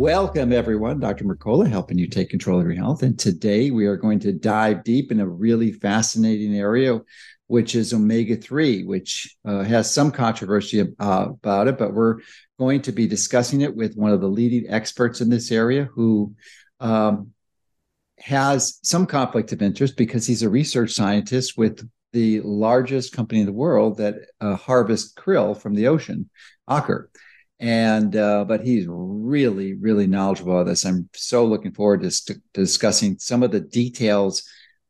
Welcome, everyone. Dr. Mercola helping you take control of your health. And today we are going to dive deep in a really fascinating area, which is omega 3, which uh, has some controversy uh, about it, but we're going to be discussing it with one of the leading experts in this area who um, has some conflict of interest because he's a research scientist with the largest company in the world that uh, harvests krill from the ocean, Aker and uh, but he's really really knowledgeable about this. I'm so looking forward to, discussing some of the details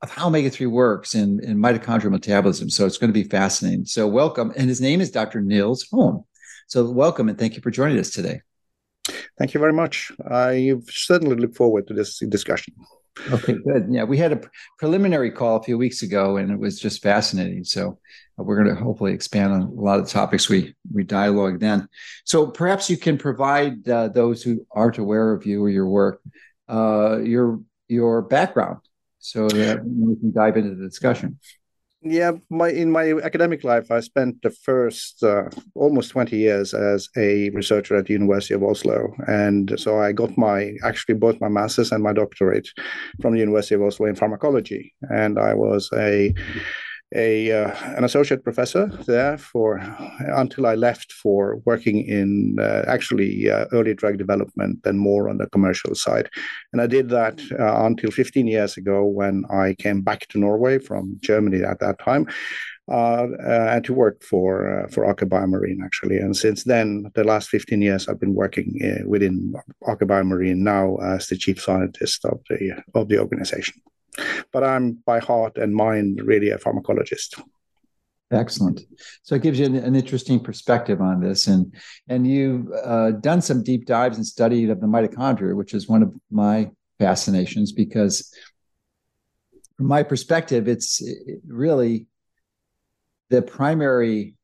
of how omega-3 works in, in mitochondrial metabolism. So it's going to be fascinating. So welcome and his name is dr Nils Hoem. So welcome and thank you for joining us today. Thank you very much. I certainly look forward to this discussion. Okay good. Yeah we had a preliminary call a few weeks ago and it was just fascinating. So we're going to hopefully expand on a lot of the topics we we dialogue then. So perhaps you can provide uh, those who aren't aware of you or your work uh, your your background, so that we can dive into the discussion. Yeah, my in my academic life, I spent the first uh, almost twenty years as a researcher at the University of Oslo, and so I got my actually both my master's and my doctorate from the University of Oslo in pharmacology, and I was a a uh, an associate professor there for until I left for working in uh, actually uh, early drug development and more on the commercial side. And I did that uh, until 15 years ago when I came back to Norway from Germany at that time. Uh, uh, and to work for for Aker BioMarine actually, and since then, the last 15 years, I've been working within Aker BioMarine now as the chief scientist of the of the organization but I'm by heart and mind really a pharmacologist. Excellent. So it gives you an, an interesting perspective on this, and and you've uh, done some deep dives and studied of the mitochondria, which is one of my fascinations because, from my perspective, it's really the primary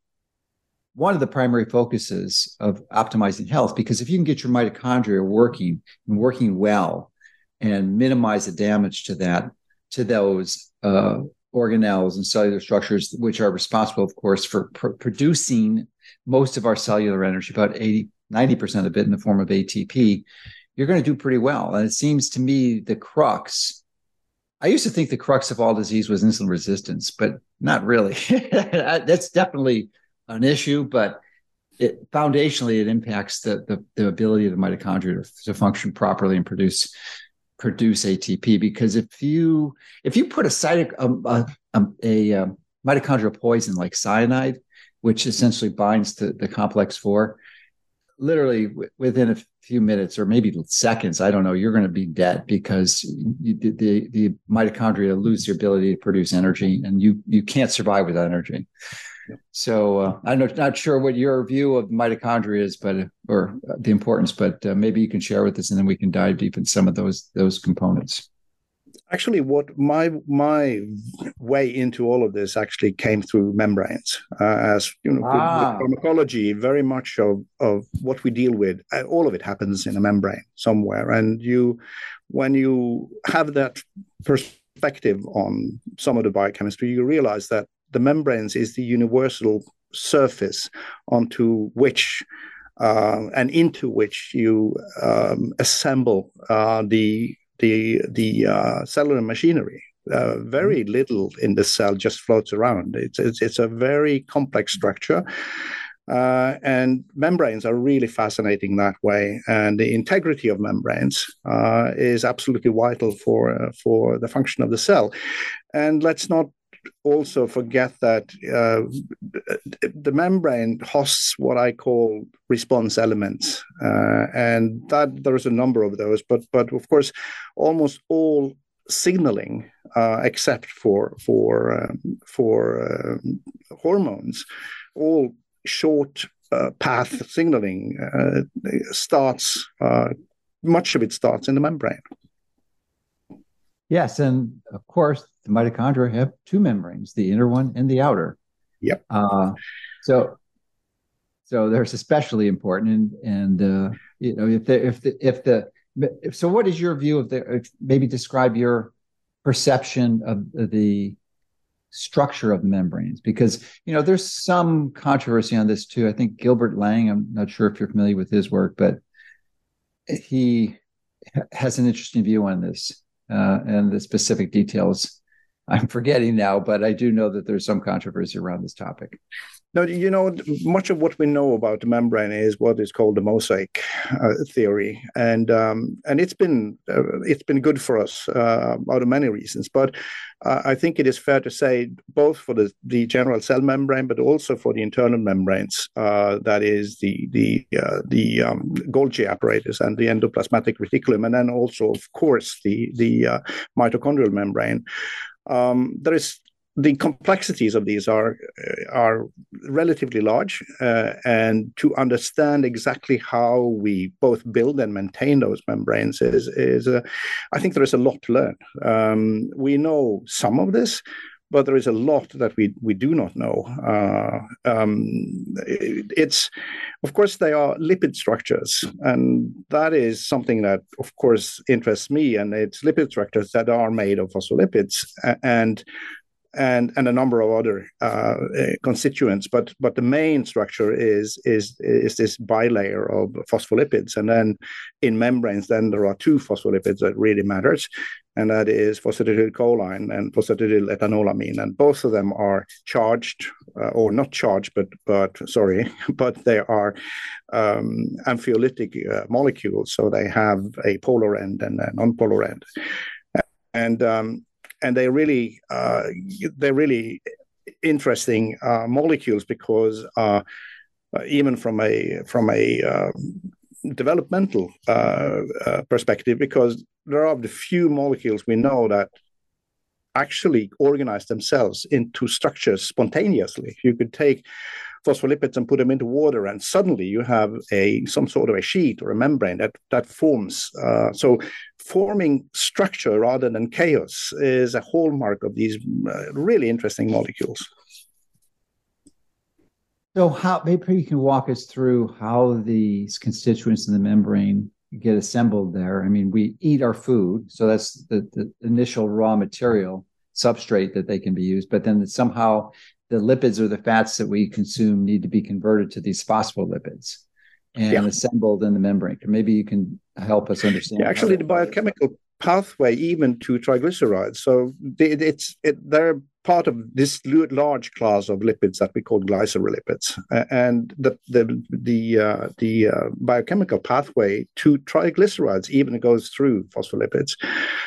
one of the primary focuses of optimizing health because if you can get your mitochondria working and working well and minimize the damage to that to those uh, organelles and cellular structures, which are responsible, of course, for pr- producing most of our cellular energy, about 80, 90% of it in the form of ATP, you're going to do pretty well. And it seems to me the crux, I used to think the crux of all disease was insulin resistance, but not really. That's definitely an issue, but it foundationally it impacts the, the, the ability of the mitochondria to, to function properly and produce produce ATP because if you if you put a cytic um, a, a, a, um, mitochondrial poison like cyanide, which essentially binds to the complex four, literally w- within a few minutes or maybe seconds, I don't know, you're going to be dead because you, the the mitochondria lose their ability to produce energy, and you you can't survive without energy. So uh, I'm not, not sure what your view of mitochondria is, but or the importance, but uh, maybe you can share with us, and then we can dive deep in some of those those components. Actually, what my my way into all of this actually came through membranes, uh, as you know, ah. pharmacology. Very much of of what we deal with, uh, all of it happens in a membrane somewhere, and you, when you have that perspective on some of the biochemistry, you realize that the membranes is the universal surface onto which uh, and into which you um, assemble uh, the the the uh, cellular machinery. Uh, very mm-hmm. little in the cell just floats around. It's it's, it's a very complex structure. Uh, and membranes are really fascinating that way, and the integrity of membranes uh, is absolutely vital for for the function of the cell. And let's not also forget that uh, the membrane hosts what I call response elements, uh, and that there's a number of those. But but of course, almost all signaling, uh, except for for um, for um, hormones, all short uh, path signaling uh, starts much of it starts in the membrane. Yes, and of course, the mitochondria have two membranes, the inner one and the outer. Yep. Uh, so, so there's especially important, and and uh, you know if the if the if the if, so, what is your view of the? Maybe describe your perception of the structure of the membranes because you know there's some controversy on this too i think Gilbert Ling i'm not sure if you're familiar with his work but he has an interesting view on this uh, and the specific details I'm forgetting now, but I do know that there's some controversy around this topic. Now, you know, much of what we know about the membrane is what is called the mosaic uh, theory, and um, and it's been uh, it's been good for us uh, out of many reasons. But uh, I think it is fair to say, both for the, the general cell membrane, but also for the internal membranes, uh, that is the the uh, the um, Golgi apparatus and the endoplasmatic reticulum, and then also, of course, the the mitochondrial membrane. Um, there is the complexities of these are uh, are relatively large, uh, and to understand exactly how we both build and maintain those membranes is is uh, I think there is a lot to learn. Um, we know some of this, but there is a lot that we we do not know. Uh, um, it, it's of course they are lipid structures, and that is something that of course interests me. And it's lipid structures that are made of phospholipids, and and and a number of other uh, constituents. But but the main structure is is is this bilayer of phospholipids, and then in membranes, then there are two phospholipids that really matters, and that is phosphatidylcholine and phosphatidylethanolamine, and both of them are charged uh, or not charged, but but sorry, but they are um, amphiolitic uh, molecules, so they have a polar end and a non-polar end. And um, and they're really uh, they're really interesting uh, molecules because uh, even from a from a um, developmental uh, uh, perspective, because there are the few molecules we know that actually organize themselves into structures spontaneously. You could take phospholipids and put them into water, and suddenly you have a some sort of a sheet or a membrane that that forms. Uh, so, forming structure rather than chaos is a hallmark of these uh, really interesting molecules. So, how maybe you can walk us through how these constituents in the membrane get assembled there. I mean, we eat our food, so that's the, the initial raw material substrate that they can be used, but then somehow the lipids or the fats that we consume need to be converted to these phospholipids and yeah. assembled in the membrane. Maybe you can help us understand. Yeah, actually, the biochemical pathway even to triglycerides. So it's it, they're part of this large class of lipids that we call glycerolipids, and the the the uh, the uh, biochemical pathway to triglycerides even goes through phospholipids.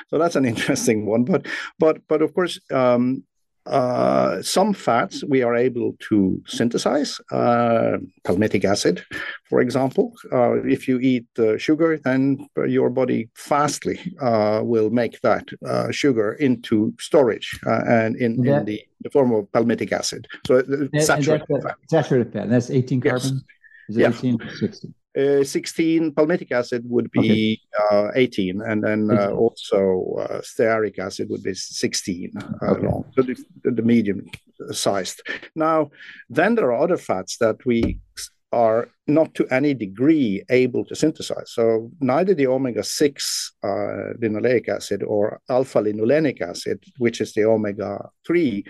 So that's an interesting one. But but but of course. Um, uh, some fats we are able to synthesize, uh, palmitic acid, for example. Uh, if you eat sugar, then your body fastly uh, will make that uh, sugar into storage and in, in the, the, form of palmitic acid. So saturated fat. Saturated fat. That's 18 carbon? Yes. Is it yeah. 18 or 16? Uh, 16 palmitic acid would be okay. uh, 18 and then uh, also uh, stearic acid would be 16 uh, okay. long so the, the, medium sized now then there are other fats that we are not to any degree able to synthesize so neither the omega-6 uh, linoleic acid or alpha linolenic acid which is the omega-3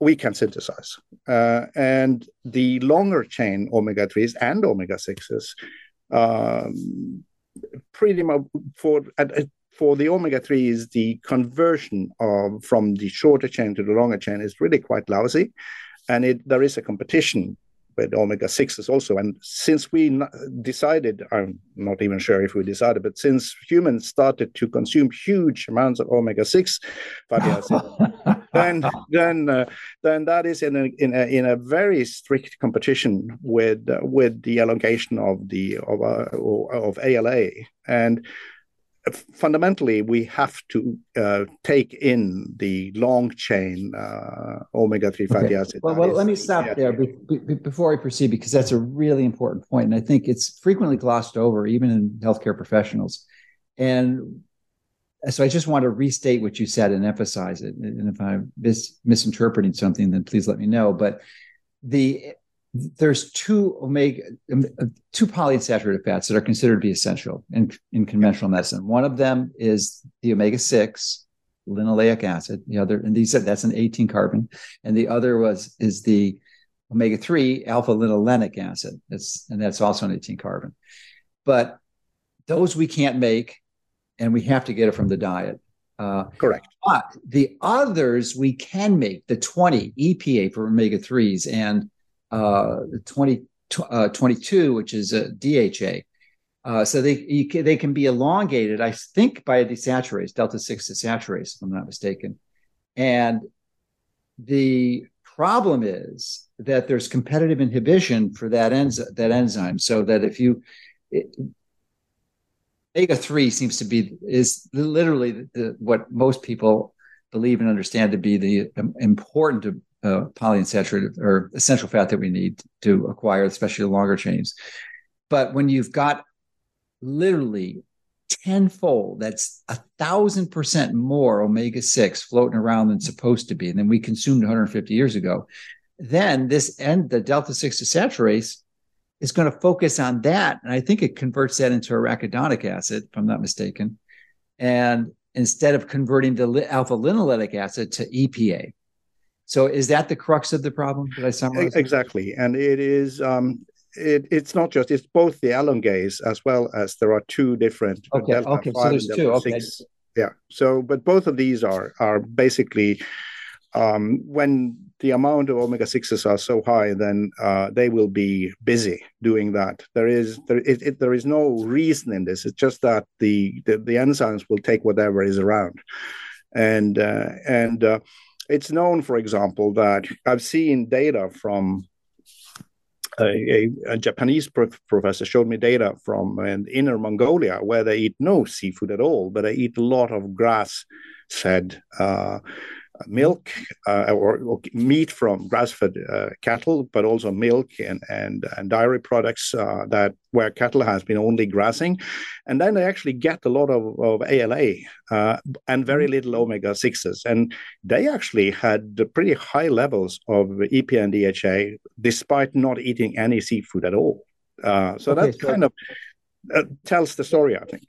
we can synthesize. Uh, and the longer chain omega 3s and omega 6s, um, pretty much for, for the omega 3s, the conversion of from the shorter chain to the longer chain is really quite lousy. And it, there is a competition with omega 6s also. And since we decided, I'm not even sure if we decided, but since humans started to consume huge amounts of omega 6 fatty acids, then then uh, then that is in a, in a in a very strict competition with uh, with the elongation of the of uh, of ALA and fundamentally, we have to uh, take in the long chain uh, omega 3 fatty okay. acid. Well, well let me stop there be, be, before I proceed because that's a really important point. And I think it's frequently glossed over, even in healthcare professionals. And so I just want to restate what you said and emphasize it. And if I'm mis- misinterpreting something, then please let me know. But the there's two omega um, two polyunsaturated fats that are considered to be essential in, in conventional medicine. One of them is the omega six linoleic acid. The other, and these that's an 18 carbon, and the other was is the omega three alpha linolenic acid. That's and that's also an 18 carbon. But those we can't make, and we have to get it from the diet. Uh, Correct. But the others we can make the 20 EPA for omega threes and uh, 20, uh, 22, which is a DHA. Uh, so they can, they can be elongated, I think, by desaturase, delta six desaturase, if I'm not mistaken. And the problem is that there's competitive inhibition for that enzyme. That enzyme, so that if you omega three seems to be is literally the, the, what most people believe and understand to be the um, important polyunsaturated or essential fat that we need to acquire, especially the longer chains. But when you've got literally tenfold, that's a thousand percent more omega 6 floating around than supposed to be, and then we consumed 150 years ago, then this end, the delta 6 desaturase, is going to focus on that. And I think it converts that into arachidonic acid, if I'm not mistaken. And instead of converting the alpha linoleic acid to EPA. So is that the crux of the problem? Did I summarize? Exactly, and it is. Um, it, it's not just it's both the elongase as well as there are two different. Okay. Okay. So there's two. Okay. Yeah. So, but both of these are are basically um, when the amount of omega sixes are so high, then uh, they will be busy doing that. There is there it, it, there is no reason in this. It's just that the the, the enzymes will take whatever is around, and uh, and uh, it's known, for example, that I've seen data from a, a, a Japanese prof- professor showed me data from inner Mongolia where they eat no seafood at all, but they eat a lot of grass fed uh, milk uh, or, or, meat from grass-fed uh, cattle, but also milk and and, and dairy products uh, that where cattle has been only grassing, and then they actually get a lot of, of ALA uh, and very mm-hmm. little omega sixes, and they actually had pretty high levels of EPA and DHA despite not eating any seafood at all. Uh, so okay, that so- kind of uh, tells the story, I think.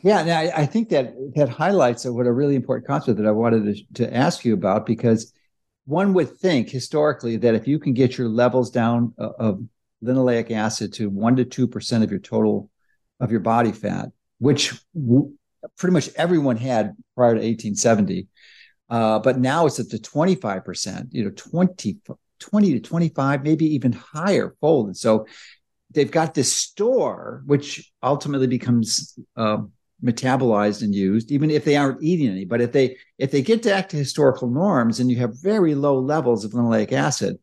Yeah, and I, I, think that that highlights what a really important concept that I wanted to, to ask you about because one would think historically that if you can get your levels down uh, of linoleic acid to one to two percent of your total of your body fat, which w- pretty much everyone had prior to 1870, uh, but now it's at the 25 percent, you know, 20, 20 to 25, maybe even higher fold. And so they've got this store, which ultimately becomes uh, metabolized and used even if they aren't eating any. But if they if they get back to historical norms and you have very low levels of linoleic acid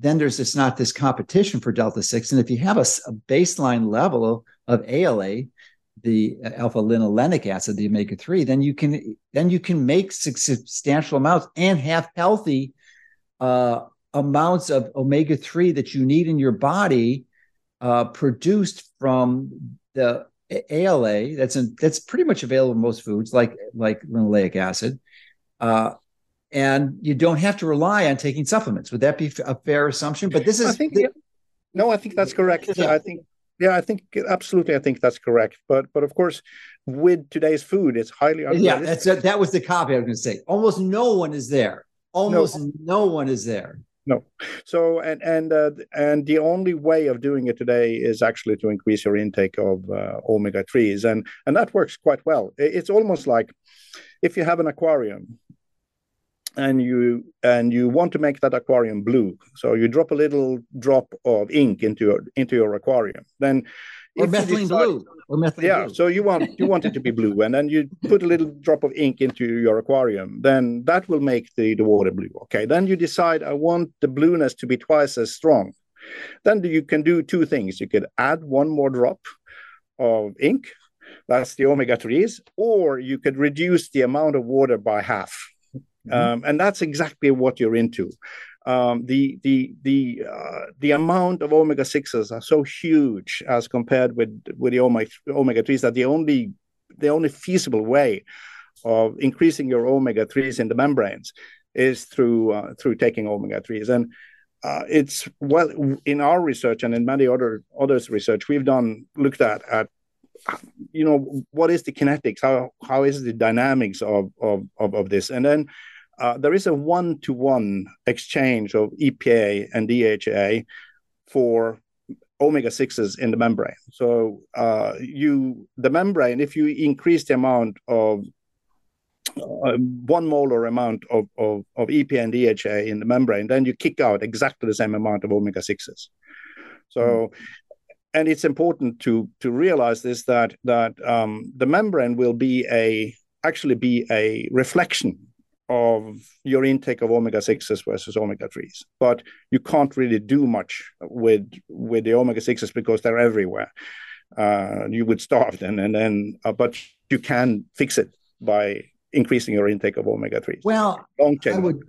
then there's this not this competition for delta 6 and if you have a, a baseline level of ala the alpha linolenic acid the omega 3 then you can then you can make substantial amounts and have healthy uh, amounts of omega 3 that you need in your body uh, produced from the ALA that's in, that's pretty much available in most foods, like like linoleic acid, uh, and you don't have to rely on taking supplements. Would that be a fair assumption? But this is I think, the, no, I think that's correct. Yeah. I think yeah, I think absolutely, I think that's correct. But but of course, with today's food, it's highly yeah. That's a, that was the copy I was going to say. Almost no one is there. Almost no, no one is there no. So and and uh, and the only way of doing it today is actually to increase your intake of uh, omega 3s and and that works quite well. It's almost like if you have an aquarium and you and you want to make that aquarium blue so you drop a little drop of ink into your into your aquarium then or methylene decide, blue or methylene yeah blue. so you want you want it to be blue and then you put a little drop of ink into your aquarium then that will make the, the water blue okay then you decide i want the blueness to be twice as strong then you can do two things you could add one more drop of ink That's the omega 3s. Or you could reduce the amount of water by half. Mm-hmm. Um, and that's exactly what you're into. Um, the the the uh, the amount of omega sixes are so huge as compared with with the omega omega threes that the only the only feasible way of increasing your omega threes in the membranes is through uh, through taking omega threes. And uh, it's well in our research and in many other others research we've done looked at at you know what is the kinetics? How how is the dynamics of of of, of this? And then uh, there is a one-to-one exchange of EPA and DHA for omega 6s in the membrane so uh, you the membrane if you increase the amount of uh, one molar amount of, of, of EPA and DHA in the membrane, then you kick out exactly the same amount of omega 6s. So, mm. and it's important to to realize this that that um, the membrane will be a actually be a reflection of your intake of omega 6s versus omega 3s but you can't really do much with with the omega 6s because they're everywhere uh, you would starve then and then uh, but you can fix it by increasing your intake of omega 3s. Well, long chain. I, would,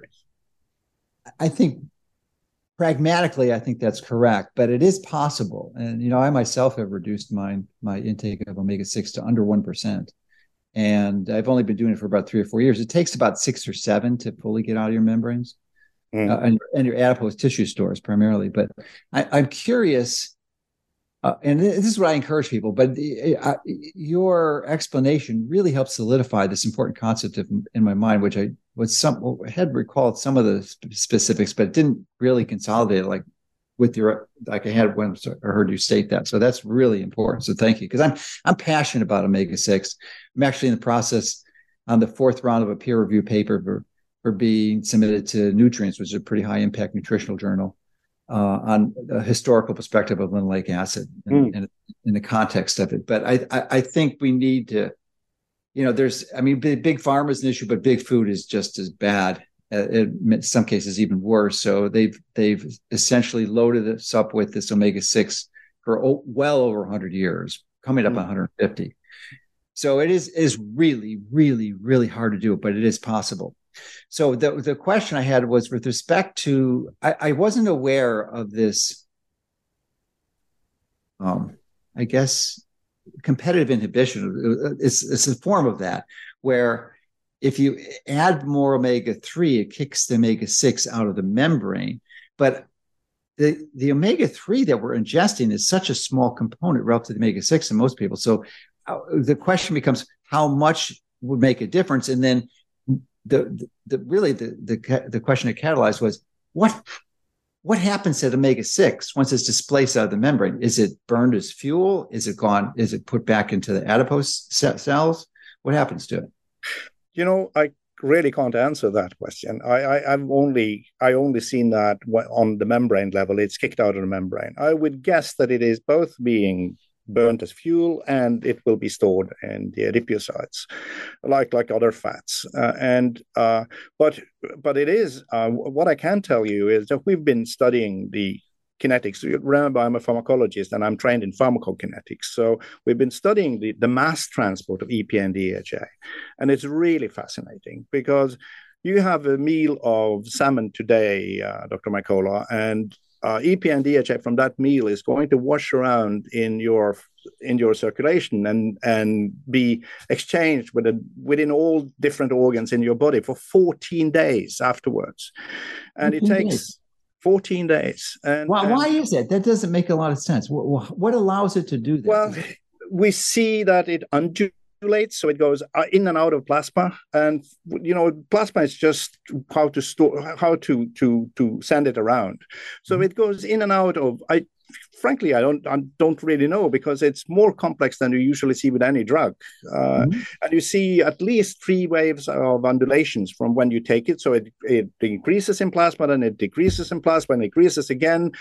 I think pragmatically, I think that's correct, but it is possible. And, you know, I myself have reduced my, my intake of omega 6 to under 1%. And I've only been doing it for about three or four years. It takes about six or seven to fully get out of your membranes mm. uh, and, and your adipose tissue stores primarily. But I, I'm curious uh, and this is what I encourage people, but the, uh, your explanation really helps solidify this important concept of, in my mind, which I was some had recalled some of the specifics, but it didn't really consolidate like with your like I had when I heard you state that. So that's really important. So thank you because I'm I'm passionate about omega six. I'm actually in the process on the fourth round of a peer review paper for for being submitted to Nutrients, which is a pretty high impact nutritional journal uh, on a historical perspective of linoleic acid and, mm. and, in the context of it. But I, I, I, think we need to, you know, there's, I mean, big, big pharma is an issue, but big food is just as bad. Uh, in some cases, even worse. So they've they've essentially loaded us up with this omega six for well over 100 years, coming up mm. 150. So it is is really, really, really hard to do it, but it is possible. So the the question I had was with respect to I, I wasn't aware of this. Um, I guess competitive inhibition is it's a form of that where if you add more omega 3 it kicks the omega 6 out of the membrane but the, the omega 3 that we're ingesting is such a small component relative to the omega 6 in most people so uh, the question becomes how much would make a difference and then the, the really the, the the question that catalyzed was what what happens to omega six once it's displaced out of the membrane? Is it burned as fuel? Is it gone? Is it put back into the adipose cells? What happens to it? You know, I really can't answer that question. I, I have only I only seen that on the membrane level. It's kicked out of the membrane. I would guess that it is both being burnt as fuel and it will be stored in the adipocytes like like other fats uh, and uh, but but it is uh, what i can tell you is that we've been studying the kinetics remember i'm a pharmacologist and i'm trained in pharmacokinetics so we've been studying the, the mass transport of epa and dha and it's really fascinating because you have a meal of salmon today, uh, Dr. Mercola, and uh, EPA and DHA from that meal is going to wash around in your in your circulation and and be exchanged with a, within all different organs in your body for 14 days afterwards, and it takes. Days. 14 days. And, why, and, why is it? That doesn't make a lot of sense. What, what allows it to do that? Well, we see that it undulates so it goes uh, in and out of plasma. And you know plasma is just how to store how to to to send it around. So mm-hmm. it goes in and out of i frankly i don't i don't really know because it's more complex than you usually see with any drug. Uh, mm-hmm. and you see at least three waves of undulations from when you take it. So it, it increases in plasma then it decreases in plasma and increases again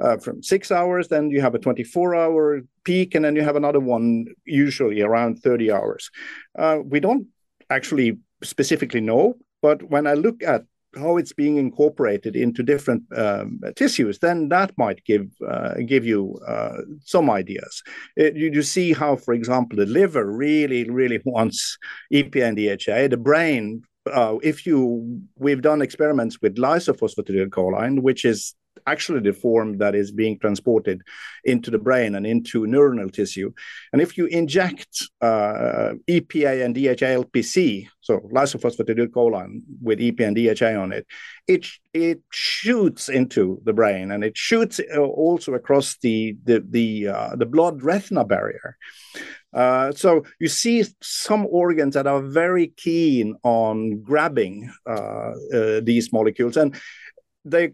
uh, from six hours. Then you have a 24 hour peak, and then you have another one, usually around 30 hours. Uh, we don't actually specifically know, but when I look at how it's being incorporated into different um, tissues, then that might give uh, give you uh, some ideas. It, you, you see how, for example, the liver really really wants EPA and DHA. The brain, uh, if you we've done experiments with lysophosphatidylcholine, which is actually the form that is being transported into the brain and into neuronal tissue. And if you inject uh, EPA and DHA-LPC, so lysophosphatidylcholine with EPA and DHA on it, it it shoots into the brain and it shoots uh, also across the the the, uh, the blood retina barrier. Uh, so you see some organs that are very keen on grabbing uh, uh, these molecules, and they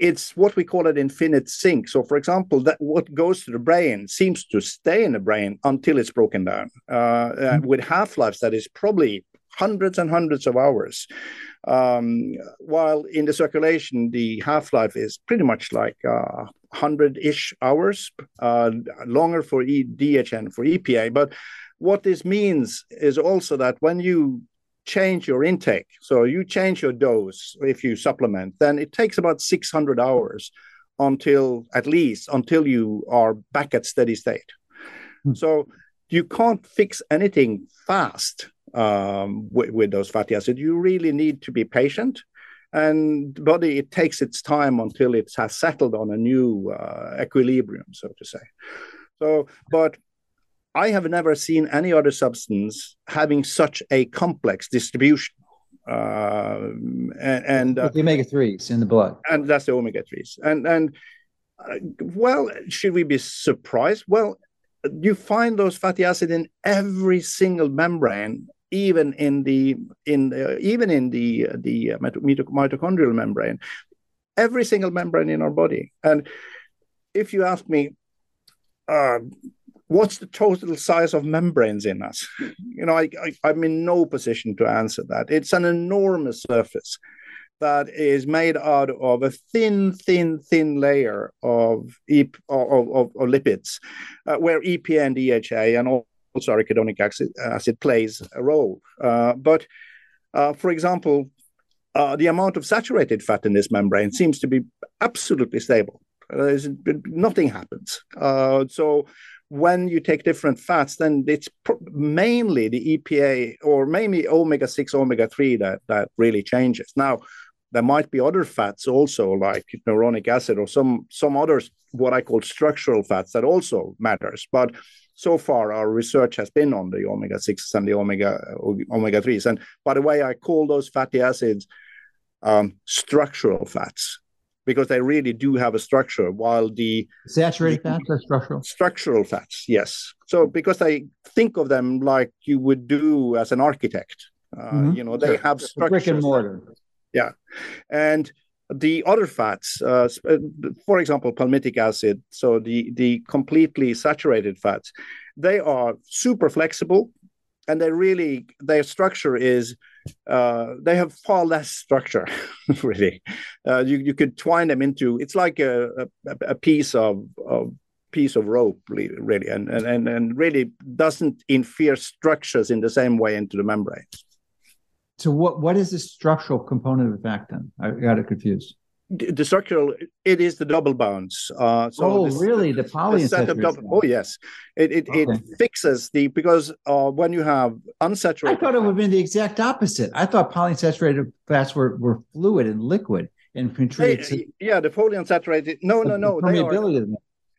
it's what we call an infinite sink. So, for example, that what goes to the brain seems to stay in the brain until it's broken down. Uh, mm-hmm. With half lives that is probably hundreds and hundreds of hours. Um, while in the circulation, the half life is pretty much like uh, 100 ish hours, uh, longer for e- DHN for EPA. But what this means is also that when you change your intake, so you change your dose if you supplement, then it takes about 600 hours until at least until you are back at steady state. Hmm. So you can't fix anything fast um, with, with, those fatty acids. You really need to be patient. And the body, it takes its time until it has settled on a new uh, equilibrium, so to say. So, but I have never seen any other substance having such a complex distribution. Uh, and, and uh, the omega threes in the blood, and that's the omega threes. And and uh, well, should we be surprised? Well, you find those fatty acids in every single membrane, even in the in the, even in the the mitochondrial membrane, every single membrane in our body. And if you ask me, uh, what's the total size of membranes in us? You know, I, I, am in no position to answer that. It's an enormous surface that is made out of a thin, thin, thin layer of, of, of, of lipids, uh, where EPA and DHA and also arachidonic acid, acid plays a role. Uh, but uh, for example, uh, the amount of saturated fat in this membrane seems to be absolutely stable. nothing happens. Uh, so when you take different fats, then it's mainly the EPA or maybe omega six, omega three that that really changes. Now, there might be other fats also, like nervonic acid or some some others, what I call structural fats, that also matters. But so far, our research has been on the omega 6s and the omega omega threes. And by the way, I call those fatty acids um, structural fats because they really do have a structure while the saturated fats are structural? Structural fats yes. So because i think of them like you would do as an architect uh, mm-hmm. you know they sure. have structure brick and mortar. Yeah. And the other fats uh, uh, for example palmitic acid so the the completely saturated fats they are super flexible and they really their structure is uh, they have far less structure really. Uh, you, you could twine them into it's like a, a, a piece of, of piece of rope really and, and and really doesn't infer structures in the same way into the membrane. so what what is the structural component of the fact then? I got it confused the structural it is the double bonds uh so oh this, really? The polyunsaturated double, oh yes. It it, okay. it fixes the because uh when you have unsaturated i thought it would be the exact opposite. I thought polyunsaturated fats were were fluid and liquid and contribute to yeah the polyunsaturated no no no they are,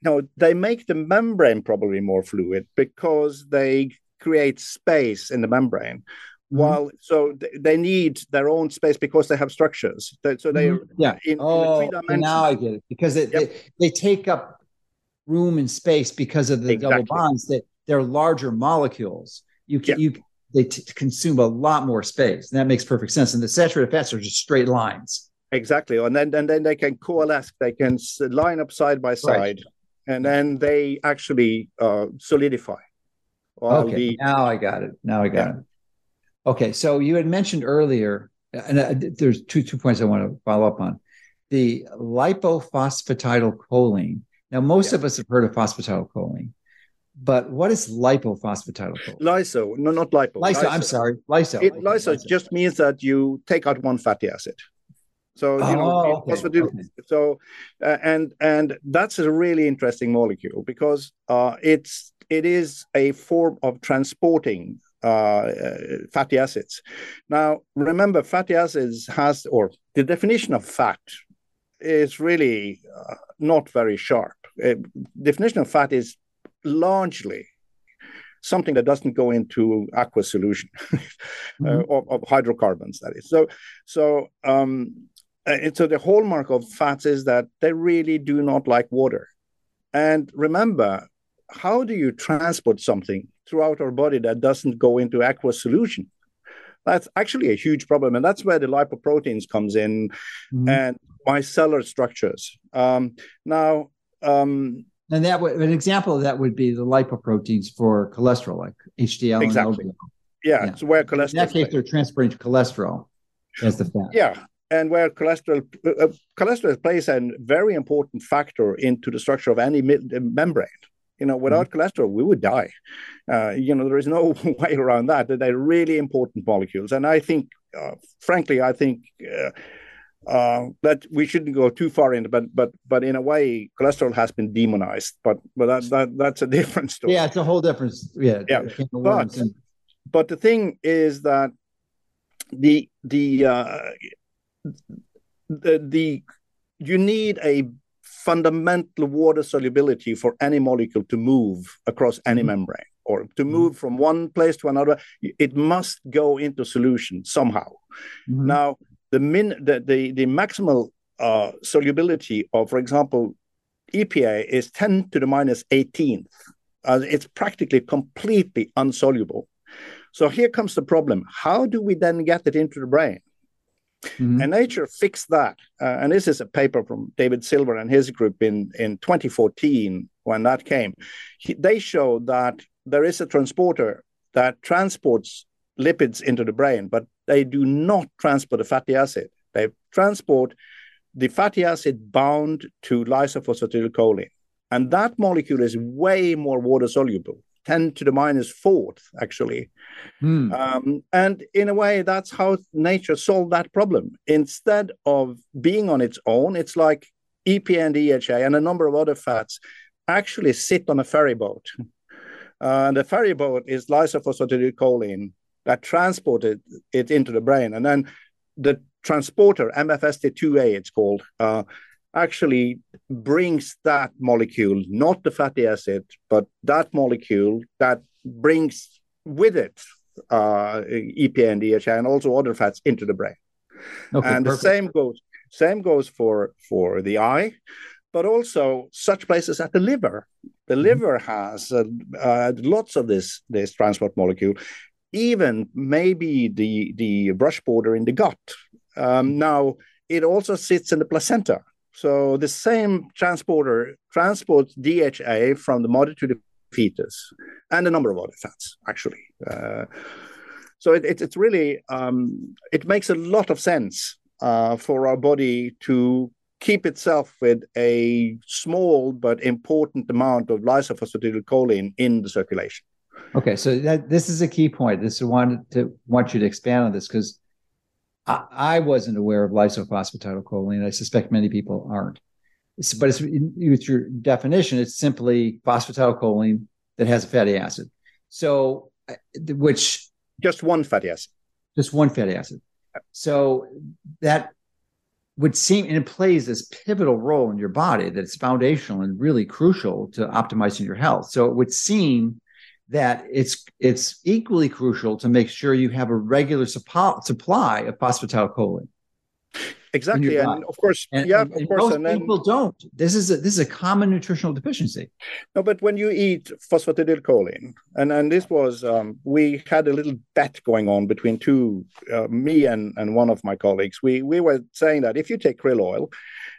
no they make the membrane probably more fluid because they create space in the membrane Mm-hmm. while so they need their own space because they have structures so they mm-hmm. yeah in, oh, in now i get it because it, yep. they, they take up room and space because of the exactly. double bonds that they're larger molecules you can you they t- consume a lot more space and that makes perfect sense and the saturated fats are just straight lines exactly and then and then they can coalesce they can line up side by side right. and then they actually uh, solidify okay the, now i got it now i got yeah. it Okay, so you had mentioned earlier, and uh, there's two two points I want to follow up on. The lipophosphatidylcholine. Now, most yeah. of us have heard of phosphatidylcholine, but what is lipophosphatidylcholine? Lyso, no, not lipo. Lyso, lyso. I'm sorry, lyso. It, lyso, lyso just means that you take out one fatty acid. So you oh, know, okay. okay. so uh, and and that's a really interesting molecule because uh, it's it is a form of transporting uh, fatty acids. Now, remember, fatty acids has or the definition of fat is really uh, not very sharp. Uh, definition of fat is largely something that doesn't go into aqueous solution mm-hmm. uh, of, of, hydrocarbons. That is so. So, um, uh, so the hallmark of fats is that they really do not like water. And remember, how do you transport something throughout our body that doesn't go into aqueous solution? That's actually a huge problem, and that's where the lipoproteins comes in, mm-hmm. and micellar structures. Um, now, um, and that would, an example of that would be the lipoproteins for cholesterol, like HDL exactly. and LDL. Yeah, yeah. so where cholesterol. In that case, they're transporting cholesterol as the fat. Yeah, and where cholesterol uh, cholesterol plays a very important factor into the structure of any membrane. You know, without mm-hmm. cholesterol, we would die. Uh, you know, there is no way around that. They're really important molecules, and I think, uh, frankly, I think uh, uh, that we shouldn't go too far into, but but but in a way, cholesterol has been demonized. But but that, that that's a different story. Yeah, it's a whole different. Yeah, yeah. But, but the thing is that the the uh, the, the you need a fundamental water solubility for any molecule to move across any mm-hmm. membrane or to mm-hmm. move from one place to another it must go into solution somehow mm-hmm. now the min the the, the maximal uh, solubility of for example epa is 10 to the minus 18th uh, it's practically completely unsoluble so here comes the problem how do we then get it into the brain Mm-hmm. And nature fixed that. Uh, and this is a paper from David Silver and his group in, in 2014 when that came. He, they showed that there is a transporter that transports lipids into the brain, but they do not transport the fatty acid. They transport the fatty acid bound to lysophosphatidylcholine. And that molecule is way more water soluble 10 to the minus fourth, actually. Mm. Um, and in a way, that's how nature solved that problem. Instead of being on its own, it's like EPA and DHA and a number of other fats actually sit on a ferry boat. Uh, and the ferry boat is lysophosphatidylcholine that transported it into the brain. And then the transporter, MFSD2A, it's called, uh, actually brings that molecule, not the fatty acid, but that molecule that brings with it uh, EPA and DHA and also other fats into the brain. Okay, and perfect. the same goes same goes for for the eye, but also such places at the liver. The mm-hmm. liver has uh, uh, lots of this this transport molecule, even maybe the the brush border in the gut. Um, now it also sits in the placenta. So the same transporter transports DHA from the mother to the fetus and a number of other fats, actually. Uh, so it, it, it's really, um, it makes a lot of sense uh, for our body to keep itself with a small but important amount of lysophosphatidylcholine in the circulation. Okay, so that, this is a key point. This I wanted to want you to expand on this because I, I wasn't aware of lysophosphatidylcholine. I suspect many people aren't. It's, but it's with your definition, it's simply phosphatidylcholine that has a fatty acid. So, which just one fatty acid, just one fatty acid. So that would seem, and it plays this pivotal role in your body that it's foundational and really crucial to optimizing your health. So it would seem that it's it's equally crucial to make sure you have a regular supply of phosphatidylcholine. Exactly, and of course, and, yeah, and, of course. Most and then, people don't. This is a, this is a common nutritional deficiency. No, but when you eat phosphatidylcholine, and and this was um, we had a little bet going on between two, uh, me and and one of my colleagues. We we were saying that if you take krill oil,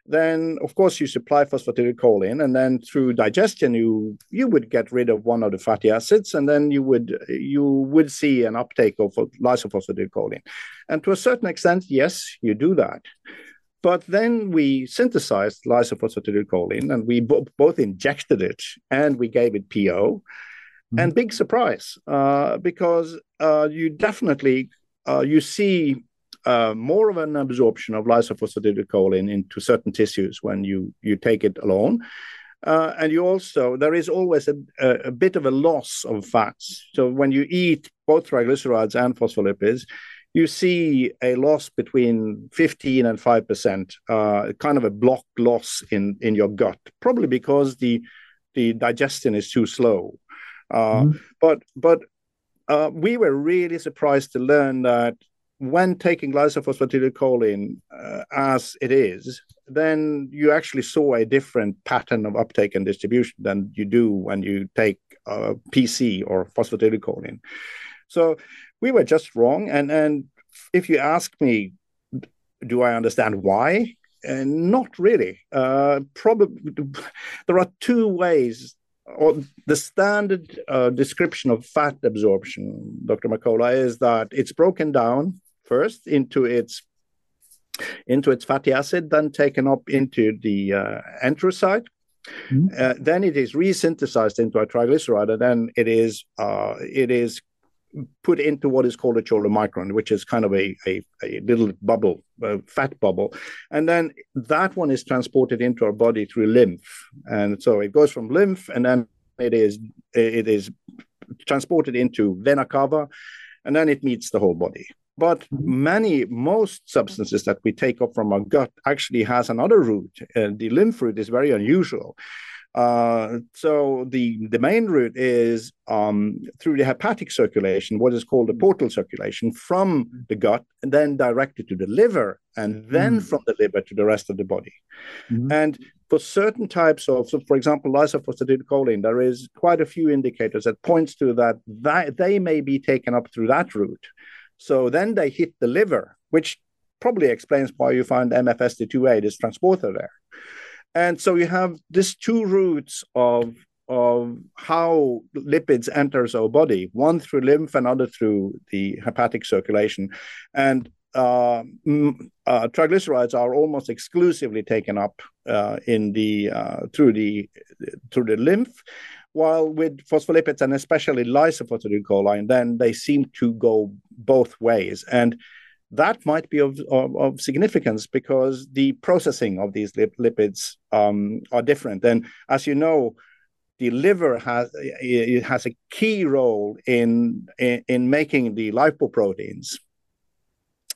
then of course you supply phosphatidylcholine, and then through digestion you you would get rid of one of the fatty acids, and then you would you would see an uptake of lysophosphatidylcholine. And to a certain extent, yes, you do that. But then we synthesized lysophosphatidylcholine, and we bo- both injected it and we gave it PO. Mm-hmm. And big surprise, uh, because uh, you definitely uh, you see uh, more of an absorption of lysophosphatidylcholine into certain tissues when you you take it alone. Uh, and you also there is always a, a, bit of a loss of fats. So when you eat both triglycerides and phospholipids, you see a loss between 15 and 5 percent, uh, kind of a block loss in in your gut, probably because the the digestion is too slow. Uh, mm-hmm. But but uh, we were really surprised to learn that when taking lysophosphatidylcholine uh, as it is, then you actually saw a different pattern of uptake and distribution than you do when you take PC or phosphatidylcholine. So we were just wrong. And and if you ask me, do I understand why? Uh, not really. Uh, probably there are two ways or the standard uh, description of fat absorption, Dr. Mercola, is that it's broken down first into its into its fatty acid, then taken up into the uh, enterocyte. Mm-hmm. Uh, then it is resynthesized into a triglyceride, and then it is uh, it is put into what is called a chylomicron, which is kind of a, a, a little bubble, a fat bubble. And then that one is transported into our body through lymph. And so it goes from lymph and then it is it is transported into vena cava and then it meets the whole body. But mm-hmm. many, most substances that we take up from our gut actually has another route. Uh, the lymph route is very unusual. Uh, so the the main route is um, through the hepatic circulation, what is called the portal circulation, from the gut and then directed to the liver, and then mm. from the liver to the rest of the body. Mm. And for certain types of, so for example, lysophosphatidylcholine, there is quite a few indicators that points to that, that they may be taken up through that route. So then they hit the liver, which probably explains why you find MFSD2A, this transporter there. And so you have these two routes of of how lipids enters our body, one through lymph and other through the hepatic circulation. And uh, uh, triglycerides are almost exclusively taken up uh, in the uh, through the through the lymph, while with phospholipids and especially lysophosphatidylcholine, then they seem to go both ways. And that might be of, of, of, significance because the processing of these lip- lipids um, are different. And as you know, the liver has it has a key role in, in, in making the lipoproteins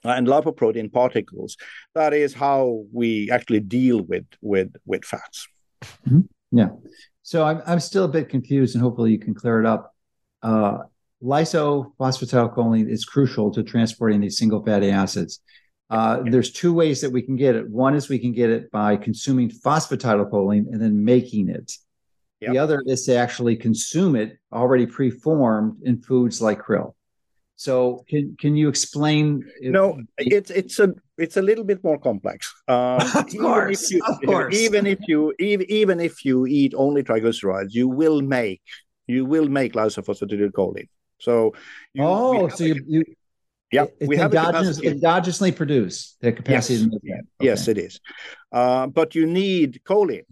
and lipoprotein particles. That is how we actually deal with with with fats. Mm-hmm. Yeah. So I'm I'm still a bit confused, and hopefully you can clear it up. Uh, lysophosphatidylcholine is crucial to transporting these single fatty acids. Uh, there's two ways that we can get it. One is we can get it by consuming phosphatidylcholine and then making it. Yep. The other is to actually consume it already preformed in foods like krill. So can can you explain? If, no, it's it's a it's a little bit more complex. Um, of course, you, of course. Even if you even, even if you eat only triglycerides, you will make you will make lysophosphatidylcholine. So, you, oh, so you, you yeah, we have endogenous, endogenously produce the capacity. Yes, okay. yes it is. Uh, but you need choline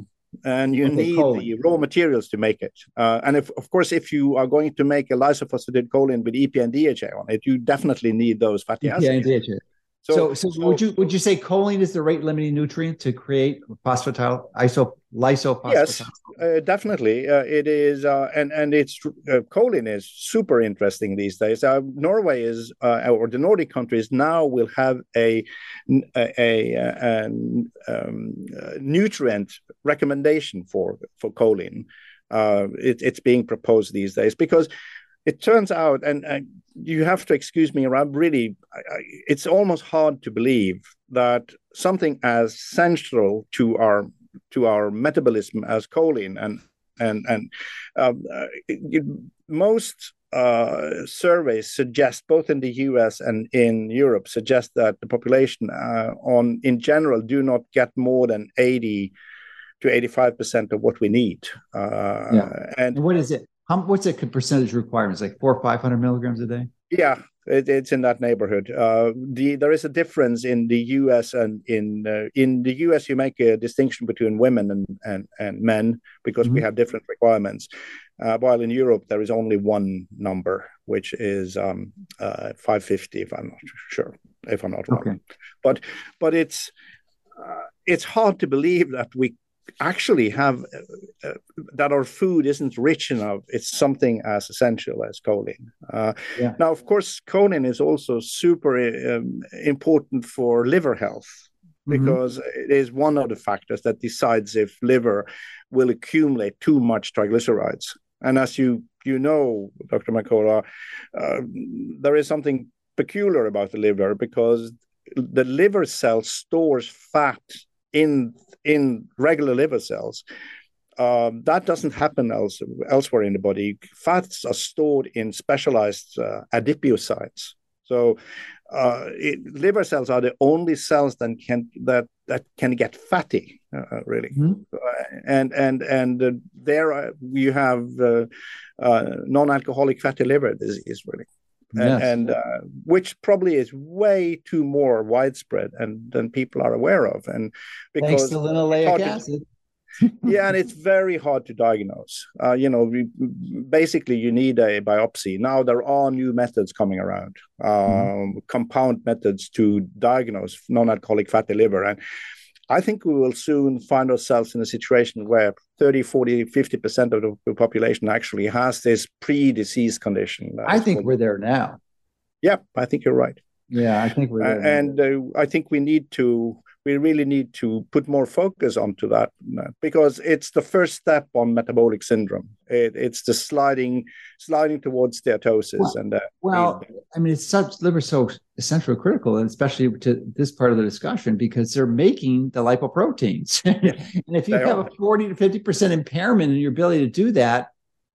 and you okay, need choline. the raw materials to make it. Uh, and if, of course, if you are going to make a lysophosphatidylcholine with EPA and DHA on it, you definitely need those fatty EPA acids. And DHA. So, so, so, would you would you say choline is the rate limiting nutrient to create phosphatidyl iso lysophosphatidylcholine? Yes, uh, definitely. Uh, it is, uh, and and it's uh, choline is super interesting these days. Uh, Norway is, uh, or the Nordic countries now will have a a, a, a um, nutrient recommendation for for choline. It, it's being proposed these days because it turns out, and, and you have to excuse me, I'm really, I, I, it's almost hard to believe that something as central to our to our metabolism as choline and and and um, uh, it, most uh, surveys suggest, both in the U.S. and in Europe, suggest that the population, uh, on in general, do not get more than eighty to eighty-five percent of what we need. Uh, yeah. And what is it? How, what's the percentage requirements? Like four or five hundred milligrams a day? Yeah, it, it's in that neighborhood. Uh, the there is a difference in the U.S. and in uh, in the U.S. you make a distinction between women and and, and men because mm-hmm. we have different requirements. Uh, while in Europe there is only one number, which is um, uh, 550, if I'm not sure. if I'm not wrong. Okay. But but it's uh, it's hard to believe that we actually have uh, uh, that our food isn't rich enough. It's something as essential as choline. Uh, yeah. Now, of course, choline is also super um, important for liver health mm-hmm. because mm-hmm. it is one of the factors that decides if liver will accumulate too much triglycerides. And as you you know, Dr. Mercola, uh, there is something peculiar about the liver because the liver cell stores fat in in regular liver cells. Um, that doesn't happen else, elsewhere in the body. Fats are stored in specialized uh, adipocytes. So, uh, it, liver cells are the only cells that can that that can get fatty, uh, uh really. Mm-hmm. Uh, and and and uh, there you have non-alcoholic fatty liver disease, really yes. and, uh, which probably is way too more widespread and than people are aware of. And because Thanks to linoleic acid. yeah, and it's very hard to diagnose. Uh, you know, we, basically, you need a biopsy. Now there are new methods coming around, um, mm-hmm. compound methods to diagnose non-alcoholic fatty liver, and I think we will soon find ourselves in a situation where 30, 40, 50% of the population actually has this pre disease condition. I think we're there now. Yeah, I think you're right. Yeah, I think we're there. Uh, and uh, I think we need to we really need to put more focus onto that because it's the first step on metabolic syndrome. It, it's the sliding sliding towards steatosis well, and uh, well, I mean, it's such liver so essential critical, and especially to this part of the discussion because they're making the lipoproteins, and if you have are. a forty to fifty percent impairment in your ability to do that,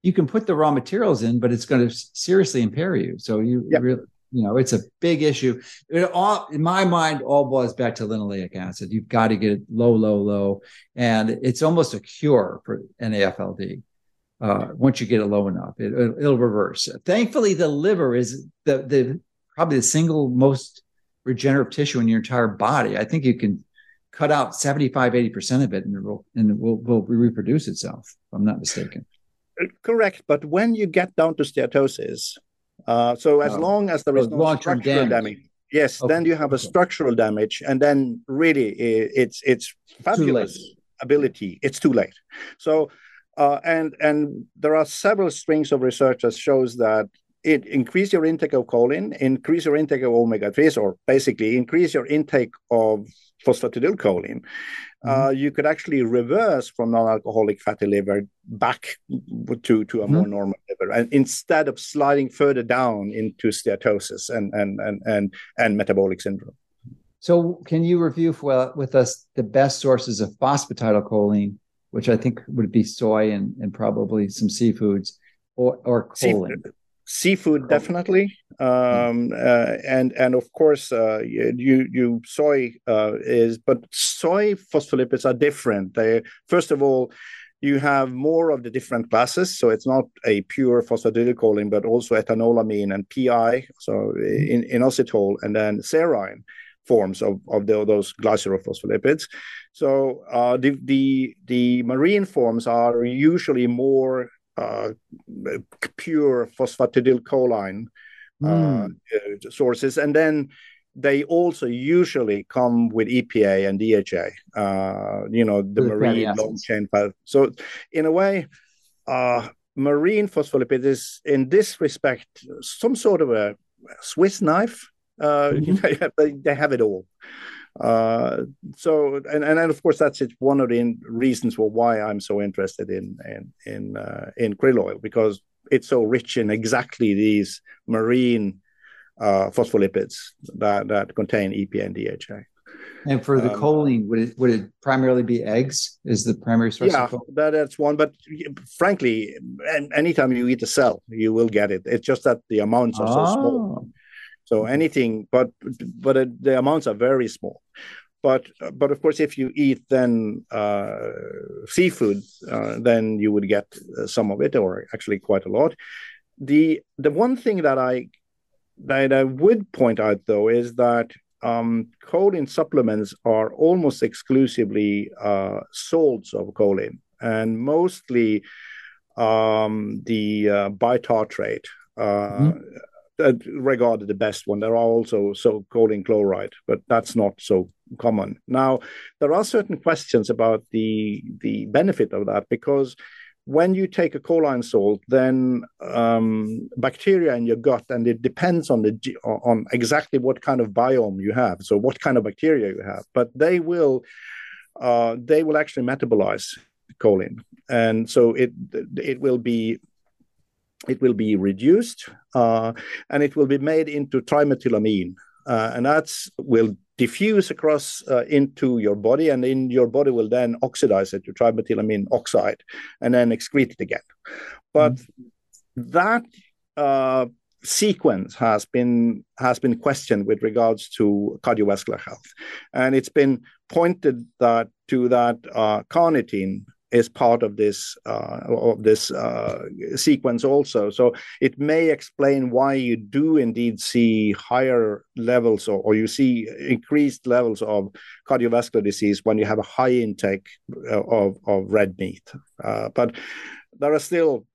you can put the raw materials in, but it's going to seriously impair you. So you yep. really you know it's a big issue. It all in my mind all boils back to linoleic acid. You've got to get it low low low and it's almost a cure for nafld uh, once you get it low enough it, will reverse. Thankfully the liver is the, the probably the single most regenerative tissue in your entire body. I think you can cut out 75 80% of it and it will and it will, will reproduce itself if i'm not mistaken. Correct but when you get down to steatosis uh, so as oh. long as there is no structural damage, damage yes, okay. then you have a structural damage, and then really it's it's fabulous ability. It's too late. So uh, and and there are several strings of research that shows that it increase your intake of choline, increase your intake of omega 3s, or basically increase your intake of phosphatidylcholine, mm-hmm. uh, you could actually reverse from non-alcoholic fatty liver back to, to a mm-hmm. more normal liver, and instead of sliding further down into steatosis and and and and, and metabolic syndrome. So, can you review for, with us the best sources of phosphatidylcholine, which I think would be soy and, and probably some seafoods, or or choline? Seafood seafood definitely. Um, uh, and and of course uh, you you soy uh, is but soy phospholipids are different. They first of all you have more of the different classes so it's not a pure phosphatidylcholine but also ethanolamine and pi so in, inositol and then serine forms of, of the, those glycerophospholipids. So uh, the, the the marine forms are usually more uh, pure phosphatidylcholine mm. uh, sources, and then they also usually come with EPA and DHA. Uh, you know, the, marine long chain. So, in a way, uh, marine phospholipid is, in this respect, some sort of a Swiss knife. Uh, mm-hmm. they, they have it all. Uh, so and and of course that's it, one of the reasons for why I'm so interested in in in uh, in krill oil because it's so rich in exactly these marine uh, phospholipids that that contain EPA and DHA. And for the um, choline, would it would it primarily be eggs? Is the primary source? Yeah, that, that's one. But frankly, anytime you eat a cell, you will get it. It's just that the amounts are oh. so small. So anything, but but it, the amounts are very small. But but of course, if you eat then uh, seafood, uh, then you would get uh, some of it, or actually quite a lot. The the one thing that I that I would point out though is that um, choline supplements are almost exclusively uh, salts of choline, and mostly um, the uh, bitartrate. Uh, mm-hmm uh, regarded the best one. There are also so choline chloride, but that's not so common. Now, there are certain questions about the the benefit of that because when you take a choline salt, then um, bacteria in your gut, and it depends on the on exactly what kind of biome you have, so what kind of bacteria you have, but they will uh, they will actually metabolize choline, and so it it will be it will be reduced uh, and it will be made into trimethylamine. Uh, and that will diffuse across uh, into your body, and in your body will then oxidize it to trimethylamine oxide and then excrete it again. But mm-hmm. that uh, sequence has been has been questioned with regards to cardiovascular health, and it's been pointed that to that uh, carnitine is part of this uh, of this uh, sequence also. So it may explain why you do indeed see higher levels or, or you see increased levels of cardiovascular disease when you have a high intake uh, of, of red meat. Uh, but there are still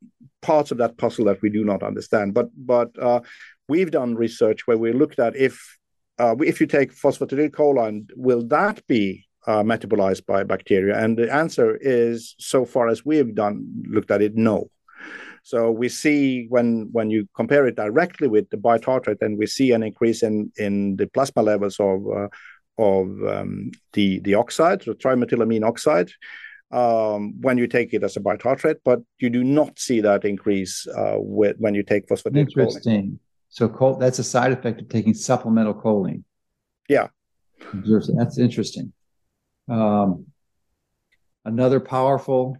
parts of that puzzle that we do not understand. But but uh, we've done research where we looked at if uh, if you take phosphatidylcholine, will that be uh, metabolized by bacteria? And the answer is, so far as we have done looked at it, no. So we see when when you compare it directly with the bitartrate, then we see an increase in in the plasma levels of uh, of um, the the oxide, the trimethylamine oxide, um, when you take it as a bitartrate, but you do not see that increase uh, with, when you take phosphatidylcholine. Interesting. So col- that's a side effect of taking supplemental choline. Yeah. That's interesting. Um, another powerful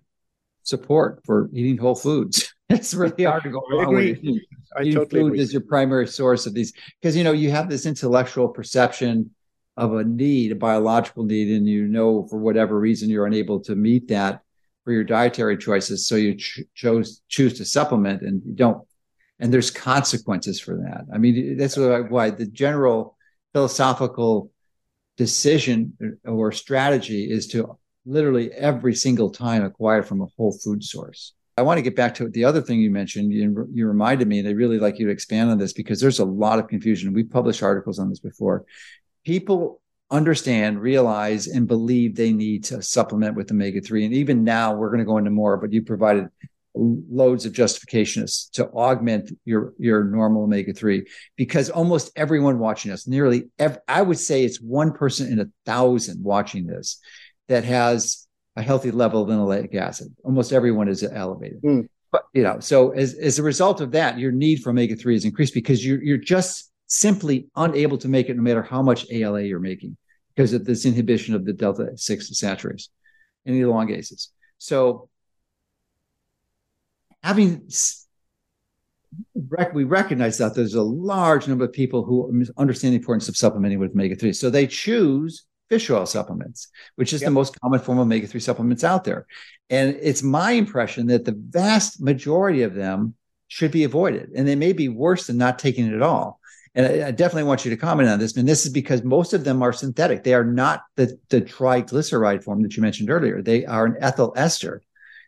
support for eating whole foods. it's really hard to go wrong with eating, totally food agree. as your primary source of these because you know you have this intellectual perception of a need, a biological need, and you know for whatever reason you're unable to meet that for your dietary choices, so you ch- chose choose to supplement and you don't. And there's consequences for that. I mean, that's why the general philosophical decision or strategy is to literally every single time acquire from a whole food source. I want to get back to the other thing you mentioned. You, you reminded me, and I'd really like you to expand on this because there's a lot of confusion. We've published articles on this before. People understand, realize, and believe they need to supplement with omega 3. And even now, we're going to go into more, but you provided loads of justifications to augment your your normal omega 3 because almost everyone watching us nearly every, i would say it's one person in a thousand watching this that has a healthy level of linoleic acid. Almost everyone is elevated. Mm. but you know so as, as a result of that your need for omega 3 is increased because you're, you're just simply unable to make it no matter how much ala you're making because of this inhibition of the delta 6 desaturase and the elongases. So having we recognize that there's a large number of people who understand the importance of supplementing with omega 3. So they choose fish oil supplements, which is yep. the most common form of omega 3 supplements out there. And it's my impression that the vast majority of them should be avoided. And they may be worse than not taking it at all. And I, I definitely want you to comment on this. And this is because most of them are synthetic. They are not the, the triglyceride form that you mentioned earlier. They are an ethyl ester,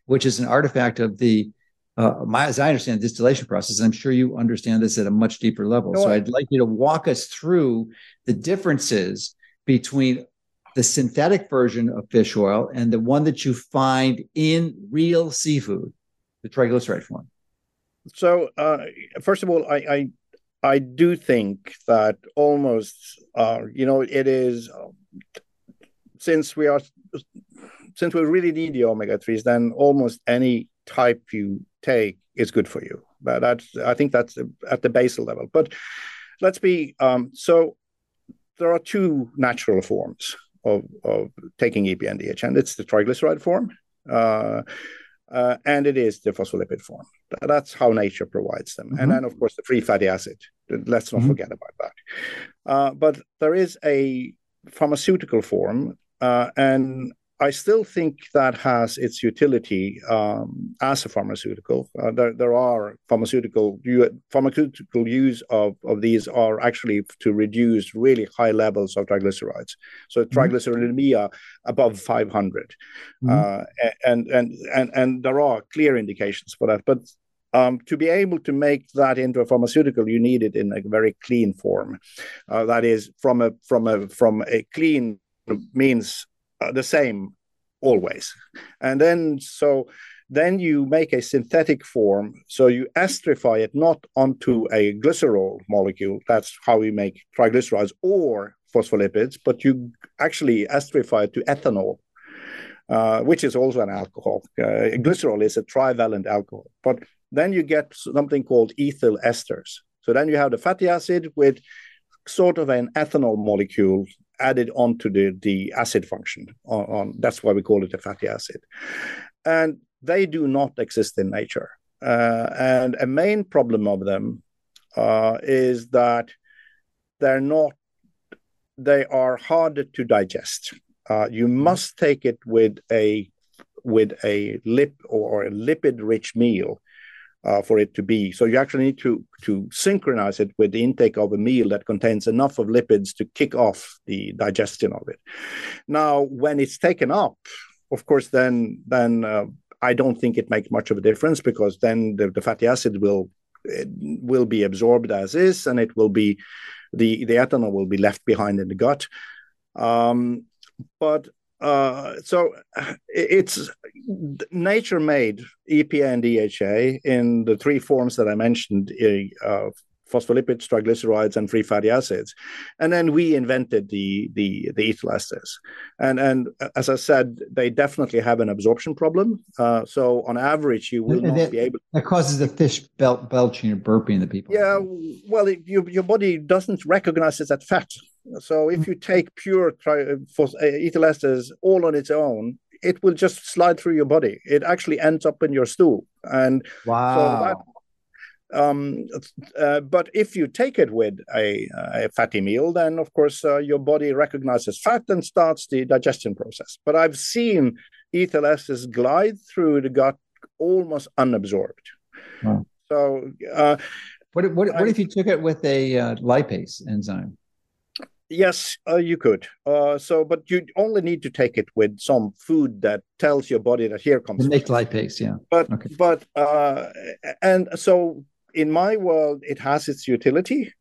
which is an artifact of the uh, my, as I understand the distillation process, I'm sure you understand this at a much deeper level. so I'd like you to walk us through the differences between the synthetic version of fish oil and the one that you find in real seafood, the triglyceride form. So, uh, first of all, I, I, I do think that almost, uh, you know, it is since we are since we really need the omega threes, then almost any type you take is good for you. But that's I think that's at the basal level. But let's be um, so. There are two natural forms of, of taking EPA and DHA, and it's the triglyceride form, uh, uh, and it is the phospholipid form. That's how nature provides them. Mm-hmm. And then, of course, the free fatty acid. Let's not mm-hmm. forget about that. Uh, but there is a pharmaceutical form, uh, and I still think that has its utility um, as a pharmaceutical. Uh, there, there are pharmaceutical pharmaceutical use of, of these are actually to reduce really high levels of triglycerides. So mm-hmm. triglyceridemia above 500, mm-hmm. uh, and and and and there are clear indications for that. But um, to be able to make that into a pharmaceutical, you need it in a very clean form. Uh, that is, from a from a from a clean means the same always, and then so then you make a synthetic form. So you esterify it not onto a glycerol molecule. That's how we make triglycerides or phospholipids, but you actually esterify it to ethanol. Uh, which is also an alcohol. Uh, glycerol is a trivalent alcohol, but then you get something called ethyl esters. So then you have the fatty acid with sort of an ethanol molecule added onto the, the acid function. On, on that's why we call it a fatty acid, and they do not exist in nature. Uh, and a main problem of them uh, is that they're not. They are harder to digest. Uh, you must take it with a with a lip or a lipid rich meal uh, for it to be. So you actually need to to synchronize it with the intake of a meal that contains enough of lipids to kick off the digestion of it. Now, when it's taken up, of course, then then uh, I don't think it makes much of a difference because then the, the fatty acid will will be absorbed as is, and it will be the the ethanol will be left behind in the gut. Um, but uh, so it's nature made EPA and DHA in the three forms that I mentioned uh, phospholipids, triglycerides, and free fatty acids. And then we invented the the the ethyl esters. And and as I said, they definitely have an absorption problem. Uh, so on average, you will not that, be able. That causes the fish belt belching or burping the people. Yeah, well, it, your your body doesn't recognize it as fat. So if you take pure tri- for, uh, ethyl esters all on its own, it will just slide through your body. It actually ends up in your stool. And wow. so that um, uh, but if you take it with a, a fatty meal, then of course uh, your body recognizes fat and starts the digestion process. But I've seen ethyl esters glide through the gut almost unabsorbed. Wow. So, uh, what, what, what if you took it with a uh, lipase enzyme? Yes, uh, you could. Uh, so, but you only need to take it with some food that tells your body that here comes. Make lipase, yeah. But okay. but uh, and so in my world, it has its utility,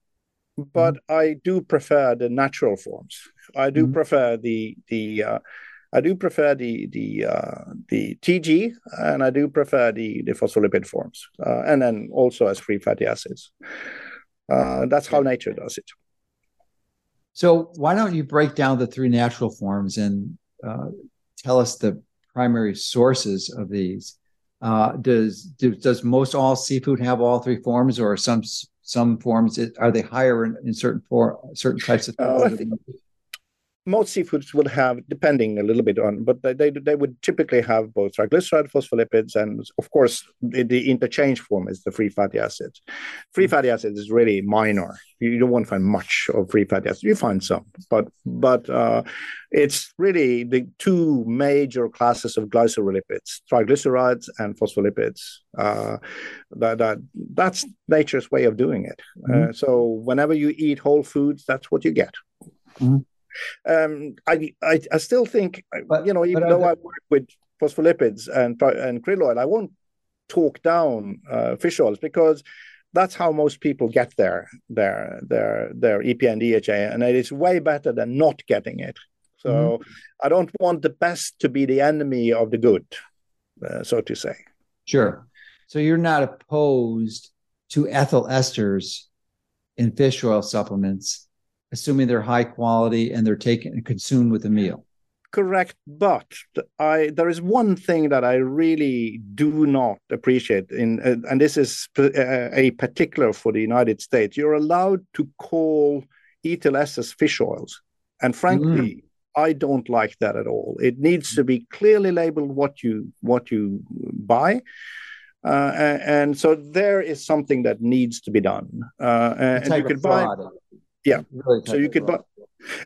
but mm-hmm. I do prefer the natural forms. I do mm-hmm. prefer the the uh, I do prefer the the uh, the TG, and I do prefer the the phospholipid forms, uh, and then also as free fatty acids. Uh, that's how nature does it. So why don't you break down the three natural forms and uh, tell us the primary sources of these? Uh, does do, does most all seafood have all three forms, or some some forms are they higher in, in certain for certain types of? Uh, most seafoods would have, depending a little bit on, but they they would typically have both triglyceride, phospholipids, and of course the, the interchange form is the free fatty acids. Free fatty acids is really minor. You don't want to find much of free fatty acids. You find some, but but uh, it's really the two major classes of glycerolipids: triglycerides and phospholipids. Uh, that that that's nature's way of doing it. Mm-hmm. Uh, so whenever you eat whole foods, that's what you get. Mm-hmm. Um, I, I, I still think but, you know even though I work with phospholipids and and krill oil, I won't talk down uh, fish oils because that's how most people get their their their their EPA and DHA, and it is way better than not getting it. So mm-hmm. I don't want the best to be the enemy of the good, uh, so to say. Sure. So you're not opposed to ethyl esters in fish oil supplements assuming they're high quality and they're taken and consumed with a meal. Correct, but I there is one thing that I really do not appreciate in, uh, and this is uh, a particular for the United States. You're allowed to call esters fish oils, and frankly, mm. I don't like that at all. It needs to be clearly labeled what you what you buy. Uh, and, and, so there is something that needs to be done. Uh, and you could buy yeah. Really so you could buy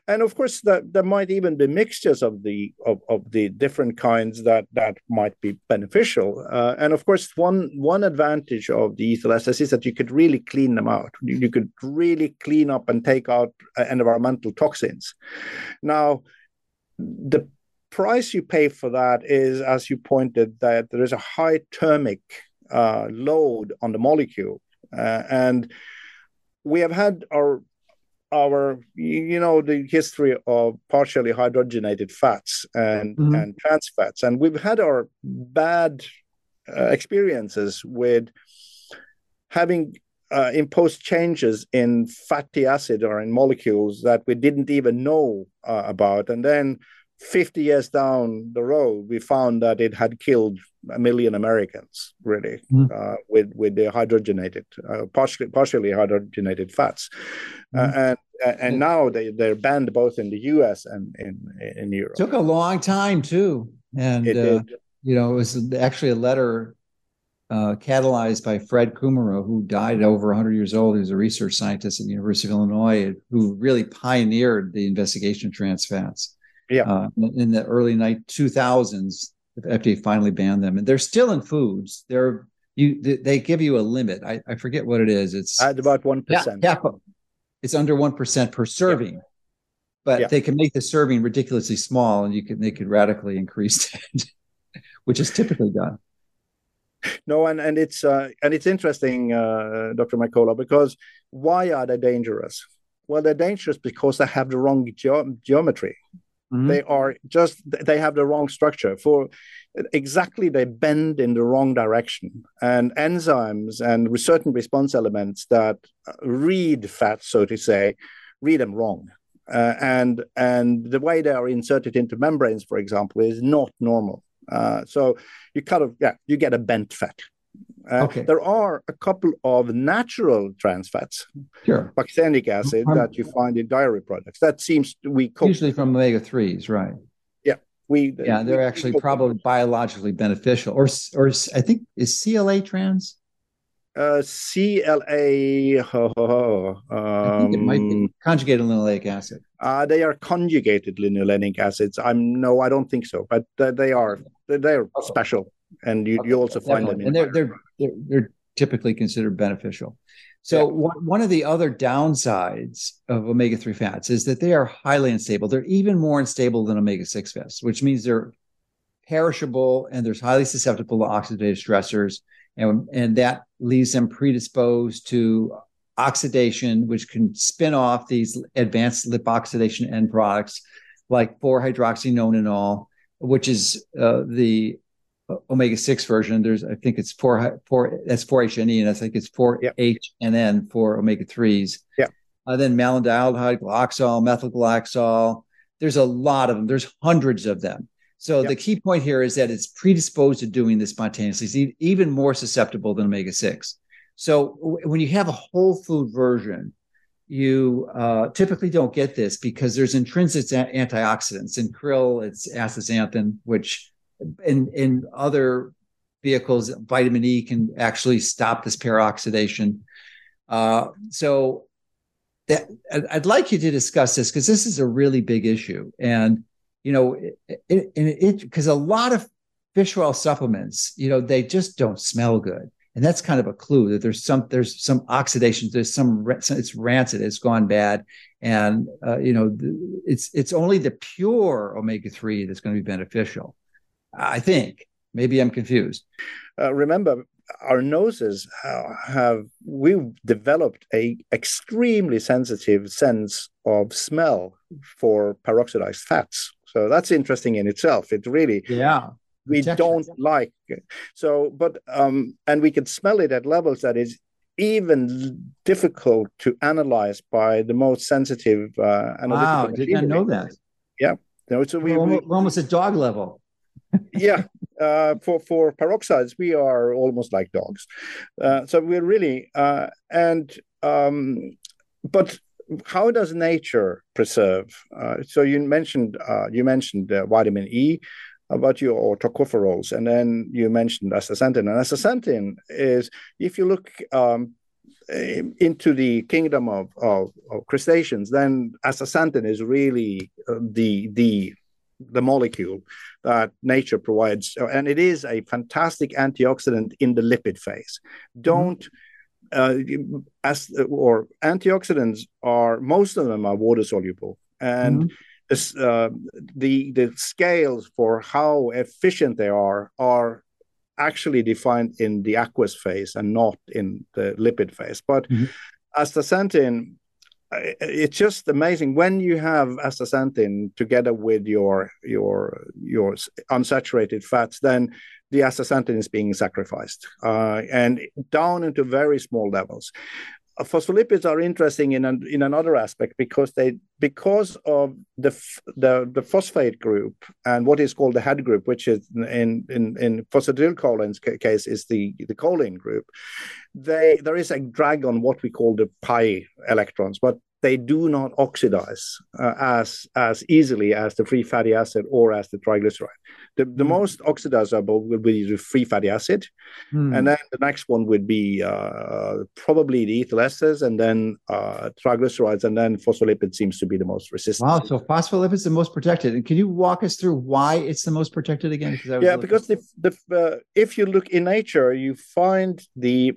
and of course that there might even be mixtures of the of, of the different kinds that that might be beneficial. Uh, and of course one one advantage of the ethyl esters is that you could really clean them out. You, you could really clean up and take out uh, environmental toxins. Now the price you pay for that is as you pointed that there is a high thermic uh, load on the molecule. Uh, and we have had our our you know the history of partially hydrogenated fats and mm-hmm. and trans fats and we've had our bad uh, experiences with having uh, imposed changes in fatty acid or in molecules that we didn't even know uh, about and then 50 years down the road we found that it had killed a million americans really mm. with with the hydrogenated uh, partially partially hydrogenated fats mm. and and now they they're banned both in the us and in in europe took a long time too and uh, you know it was actually a letter uh, catalyzed by Fred Kummerow, who died over 100 years old. He was a research scientist at the University of Illinois who really pioneered the investigation of trans fats. Yeah. Uh, in the early night 2000s, the FDA finally banned them, and they're still in foods. They're you they give you a limit. I, I forget what it is. It's at about one percent. Yeah, it's under one percent per serving. Yeah. But yeah. they can make the serving ridiculously small, and you can they could radically increase it, which is typically done no and and it's uh, and it's interesting uh, dr Mercola because why are they dangerous well they're dangerous because they have the wrong ge- geometry mm-hmm. they are just they have the wrong structure for exactly they bend in the wrong direction and enzymes and certain response elements that read fat so to say read them wrong uh, and and the way they are inserted into membranes for example is not normal uh, so you kind of yeah you get a bent fat. Uh, okay. There are a couple of natural trans fats, sure. oxalic acid um, that you find in dairy products. That seems we cook. usually from omega threes, right? Yeah, we yeah they're we, actually we probably biologically beneficial. Or or I think is CLA trans. Uh, CLA, um, I think it might be um, conjugated linoleic acid. Uh, they are conjugated linoleic acids. I'm no, I don't think so, but uh, they are they're okay. special, and you, you also find Definitely. them. and they're, they're, they're they're typically considered beneficial. So yeah. one, one of the other downsides of omega three fats is that they are highly unstable. They're even more unstable than omega six fats, which means they're perishable and they're highly susceptible to oxidative stressors and, and that leaves them predisposed to oxidation, which can spin off these advanced lip oxidation end products like 4-hydroxynonenal, which is uh, the omega-6 version. There's, I think it's 4, 4 that's 4-HNE, and I think it's 4-HNN for omega-3s. Yeah. Uh, then malondialdehyde, glyoxal, methylglyoxal. There's a lot of them. There's hundreds of them. So yep. the key point here is that it's predisposed to doing this spontaneously. It's even more susceptible than omega six. So w- when you have a whole food version, you uh, typically don't get this because there's intrinsic antioxidants. In krill, it's astaxanthin, which in in other vehicles, vitamin E can actually stop this peroxidation. Uh, so that, I'd like you to discuss this because this is a really big issue and you know, it because a lot of fish oil supplements, you know, they just don't smell good, and that's kind of a clue that there's some there's some oxidation, there's some it's rancid, it's gone bad, and uh, you know, it's it's only the pure omega three that's going to be beneficial. I think maybe I'm confused. Uh, remember, our noses have we've developed a extremely sensitive sense of smell for peroxidized fats so that's interesting in itself. It really, yeah, we don't like. It. So, but um, and we can smell it at levels that is even difficult to analyze by the most sensitive uh, analytical. Wow, did not know that. Yeah, no, so we, we're, we're almost at dog level. Yeah, uh, for for peroxides, we are almost like dogs. Uh, so we're really uh, and um, but how does nature preserve? Uh, so you mentioned uh, you mentioned uh, vitamin E about your tocopherols, and then you mentioned astaxanthin. And astaxanthin is, if you look um, into the kingdom of, of, of, crustaceans, then astaxanthin is really the the the molecule that nature provides, and it is a fantastic antioxidant in the lipid phase. Don't mm-hmm uh, as or antioxidants are most of them are water soluble and mm-hmm. uh, the the scales for how efficient they are are actually defined in the aqueous phase and not in the lipid phase. But mm-hmm. astaxanthin, it's just amazing. When you have astaxanthin together with your your your unsaturated fats, then the astaxanthin is being sacrificed uh, and down into very small levels phospholipids are interesting in an, in another aspect because they because of the, the the phosphate group and what is called the head group, which is in in in phosphatidylcholine's case is the the choline group. They there is a drag on what we call the pi electrons, but they do not oxidize uh, as as easily as the free fatty acid or as the triglyceride. The, the mm. most oxidizable will be the free fatty acid, mm. and then the next one would be uh, probably the ethyl esters, and then uh, triglycerides, and then phospholipid seems to be the most resistant. Wow! So phospholipids the most protected. And can you walk us through why it's the most protected again? yeah, because the, the uh, if you look in nature, you find the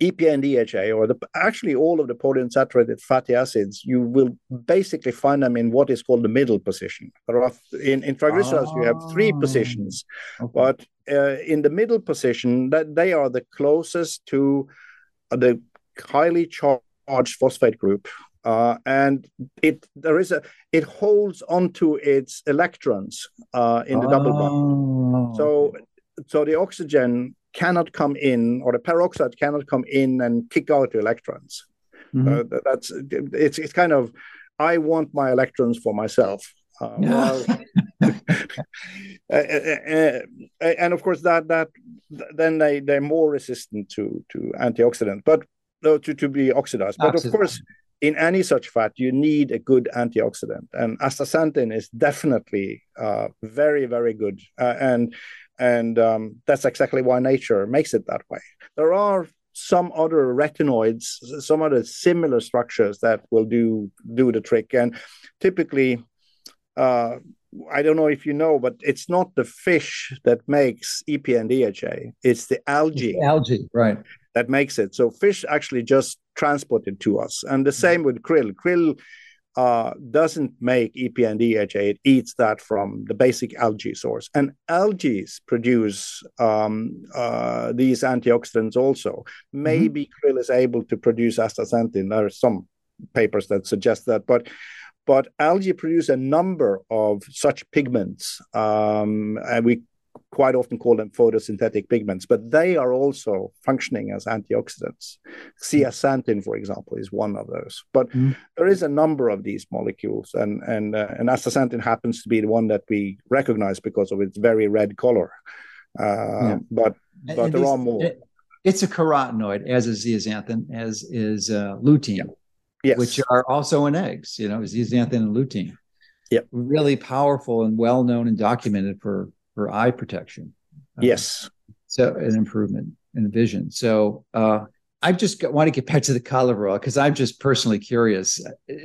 EPA and DHA, or the, actually all of the polyunsaturated fatty acids, you will basically find them in what is called the middle position. In, in triglycerides oh. you have three ah, positions, okay. but uh, in the middle position, that they are the closest to the highly charged phosphate group, uh, and it there is a it holds onto its electrons uh, in the oh. double bond. So so the oxygen cannot come in, or the peroxide cannot come in and kick out the electrons. Mm-hmm. Uh, that's it's it's kind of I want my electrons for myself. Uh, well, uh, uh, and of course that that then they they're more resistant to to antioxidant, but to to be oxidized. But of course, in any such fat, you need a good antioxidant, and astaxanthin is definitely uh, very very good. Uh, and and um, that's exactly why nature makes it that way. There are some other retinoids, some other similar structures that will do do the trick, and typically. Uh, I don't know if you know, but it's not the fish that makes EPA and DHA. It's the algae. It's algae, right. That makes it. So fish actually just transport it to us. And the same with krill. Krill uh, doesn't make EPA and DHA, it eats that from the basic algae source. And algae produce um, uh, these antioxidants also. Mm-hmm. Maybe mm-hmm. krill is able to produce astaxanthin. There are some papers that suggest that, but but algae produce a number of such pigments, um, and we quite often call them photosynthetic pigments, but they are also functioning as antioxidants. Zeaxanthin, for example, is one of those. But mm. there is a number of these molecules, and and uh, and astaxanthin happens to be the one that we recognize because of its very red color. Uh, yeah. But but and there these, are more. It, it's a carotenoid, as is zeaxanthin, as is uh, lutein, yeah. yes. which are also in eggs. You know, zeaxanthin and lutein. Yeah, Really powerful and well known and documented for for eye protection. Uh, yes. So an improvement in vision. So uh, I just got, want to get back to the oil because I'm just personally curious.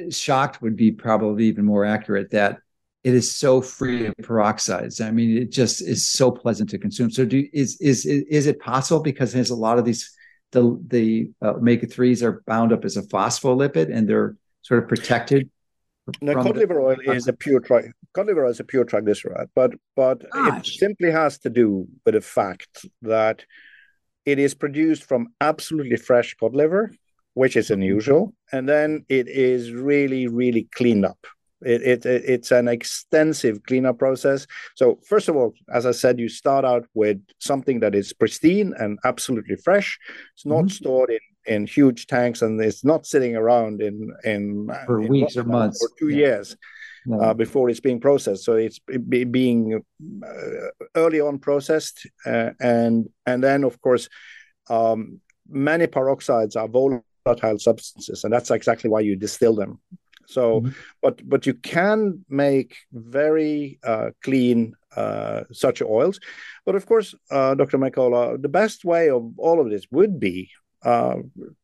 Shocked would be probably even more accurate that it is so free of peroxides. I mean, it just is so pleasant to consume. So, do is is is it possible because there's a lot of these the the uh, omega threes are bound up as a phospholipid and they're sort of protected no, cod liver oil is a pure tri- cod liver oil is a pure triglyceride, but but Gosh. it simply has to do with the fact that it is produced from absolutely fresh cod liver, which is unusual, and then it is really really cleaned up. It, it, it's an extensive cleanup process. So first of all, as I said, you start out with something that is pristine and absolutely fresh. It's not mm-hmm. stored in in huge tanks and it's not sitting around in in for in weeks or months or two yeah. years uh, before it's being processed. So it's be, being uh, early on processed, uh, and and then of course, um, many peroxides are volatile substances, and that's exactly why you distill them. So, mm-hmm. but but you can make very uh, clean uh, such oils, but of course, uh, Dr. Mercola, the best way of all of this would be uh,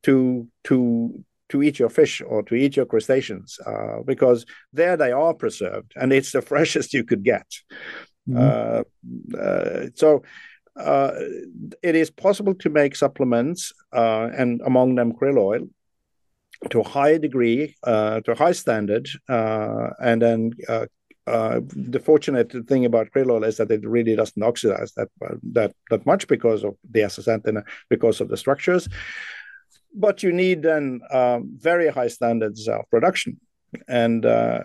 to to to eat your fish or to eat your crustaceans uh, because there they are preserved and it's the freshest you could get. Mm-hmm. Uh, so uh, it is possible to make supplements uh, and among them krill oil to a high degree, uh, to a high standard, and then uh, the fortunate thing about krill oil is that it really doesn't oxidize that that that much because of the astaxanthin, because of the structures. But you need then um, very high standards of production, and uh,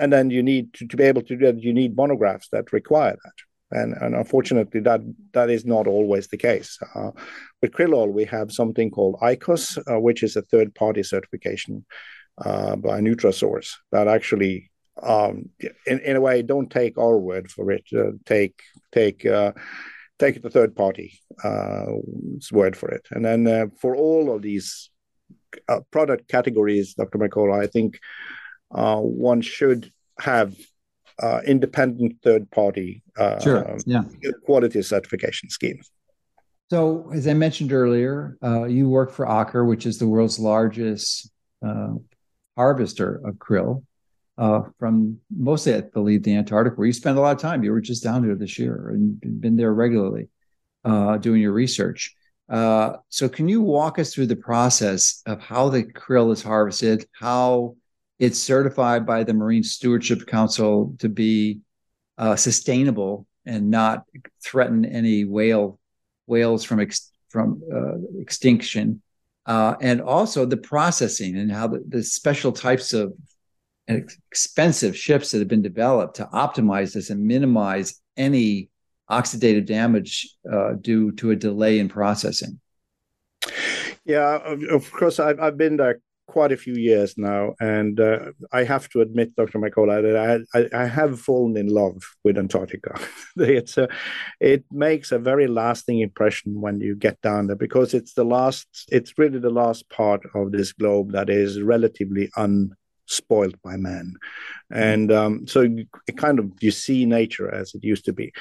and then you need to, to be able to do that. You need monographs that require that and, and unfortunately that that is not always the case. Uh, with krill oil, we have something called IKOS, uh, which is a third-party certification uh, by Nutrasource that actually, um, in, in a way, don't take our word for it. Uh, take take uh, take the third party uh, word for it, and then for all of these product categories, Dr. Mercola, I think one should have uh, independent third party uh, sure. yeah. quality certification schemes. So, as I mentioned earlier, uh, you work for Aker, which is the world's largest uh, harvester of krill uh, from mostly, I believe, the Antarctic, where you spend a lot of time. You were just down there this year and been there regularly uh, doing your research. so, can you walk us through the process of how the krill is harvested, how it's certified by the Marine Stewardship Council to be uh, sustainable and not threaten any whale whales from ex, from uh, extinction, uh, and also the processing and how the, the special types of expensive ships that have been developed to optimize this and minimize any oxidative damage uh, due to a delay in processing. Yeah, of course, I've, I've been there quite a few years now, and uh, I have to admit, Dr. Mercola, that I, I, I, have fallen in love with Antarctica. it's a, it makes a very lasting impression when you get down there because it's the last, it's really the last part of this globe that is relatively unspoiled by man, and um, so it kind of you see nature as it used to be.